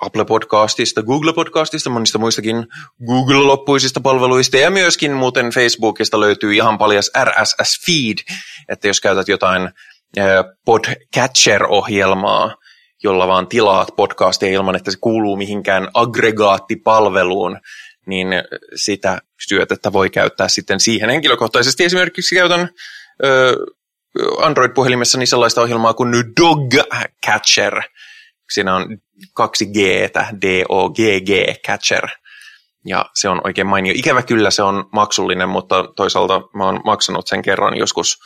Apple Podcastista, Google Podcastista, monista muistakin Google-loppuisista palveluista ja myöskin muuten Facebookista löytyy ihan paljas RSS-feed, että jos käytät jotain Podcatcher-ohjelmaa, jolla vaan tilaat podcastia ilman, että se kuuluu mihinkään aggregaattipalveluun, niin sitä syötettä voi käyttää sitten siihen. Henkilökohtaisesti esimerkiksi käytän Android-puhelimessa niin sellaista ohjelmaa kuin Dog Catcher. Siinä on kaksi g D-O-G-G Catcher. Ja se on oikein mainio. Ikävä kyllä se on maksullinen, mutta toisaalta mä oon maksanut sen kerran joskus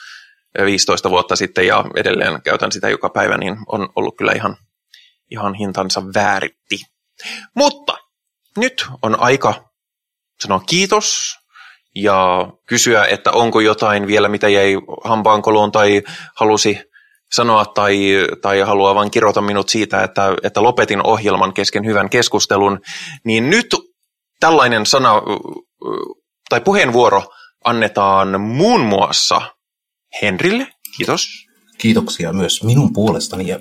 15 vuotta sitten ja edelleen käytän sitä joka päivä, niin on ollut kyllä ihan, ihan hintansa vääritti. Mutta nyt on aika sanoa kiitos ja kysyä, että onko jotain vielä, mitä jäi hampaankoloon tai halusi sanoa tai, tai haluaa vain kirjoita minut siitä, että, että lopetin ohjelman kesken hyvän keskustelun, niin nyt tällainen sana tai puheenvuoro annetaan muun muassa Henrille. Kiitos. Kiitoksia myös minun puolestani. Ja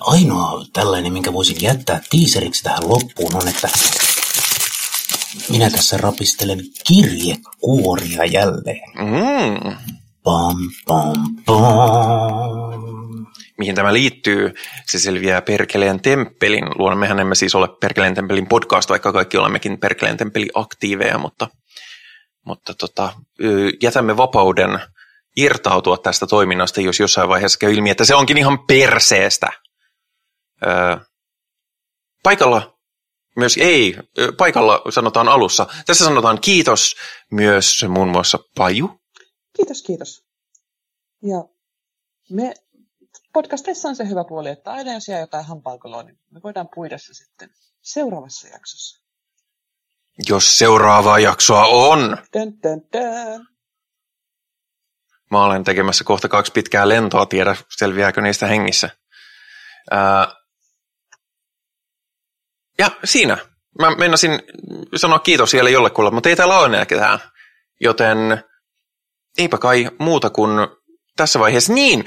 ainoa tällainen, minkä voisin jättää tiiseriksi tähän loppuun, on, että minä tässä rapistelen kirjekuoria jälleen. Mm. Pam, pam, pam. Mihin tämä liittyy, se selviää Perkeleen temppelin luona. Mehän emme siis ole Perkeleen temppelin podcast, vaikka kaikki olemmekin Perkeleen temppelin aktiiveja, mutta, mutta tota, jätämme vapauden irtautua tästä toiminnasta, jos jossain vaiheessa käy ilmi, että se onkin ihan perseestä. Paikalla myös ei, paikalla sanotaan alussa. Tässä sanotaan kiitos myös muun muassa Paju. Kiitos, kiitos. Ja me podcasteissa on se hyvä puoli, että aina jos jää jotain hampaankoloa, niin me voidaan puida se sitten seuraavassa jaksossa. Jos seuraavaa jaksoa on. Dun, dun, dun. Mä olen tekemässä kohta kaksi pitkää lentoa, tiedä selviääkö niistä hengissä. Ää, ja siinä. Mä meinasin sanoa kiitos siellä jollekulle, mutta ei täällä ole enää ketään. Joten eipä kai muuta kuin tässä vaiheessa. Niin,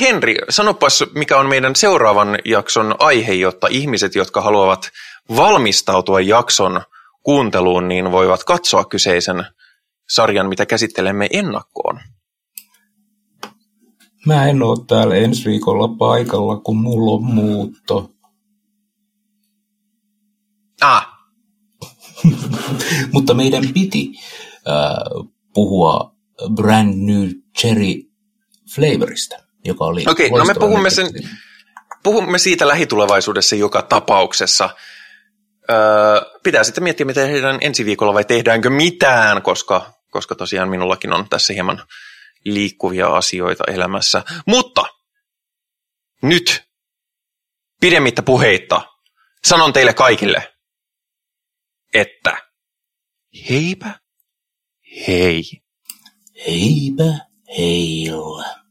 Henri, sanopas mikä on meidän seuraavan jakson aihe, jotta ihmiset, jotka haluavat valmistautua jakson kuunteluun, niin voivat katsoa kyseisen sarjan, mitä käsittelemme ennakkoon. Mä en oo täällä ensi viikolla paikalla, kun mulla on muutto. Ah, Mutta meidän piti äh, puhua Brand New Cherry Flavorista, joka oli Okei, no me puhumme sen- puhumme siitä lähitulevaisuudessa joka tapauksessa. Öö, pitää sitten miettiä, mitä tehdään ensi viikolla vai tehdäänkö mitään, koska, koska tosiaan minullakin on tässä hieman liikkuvia asioita elämässä. Mutta nyt pidemmittä puheitta sanon teille kaikille, että heipä hei. Heipä heillä.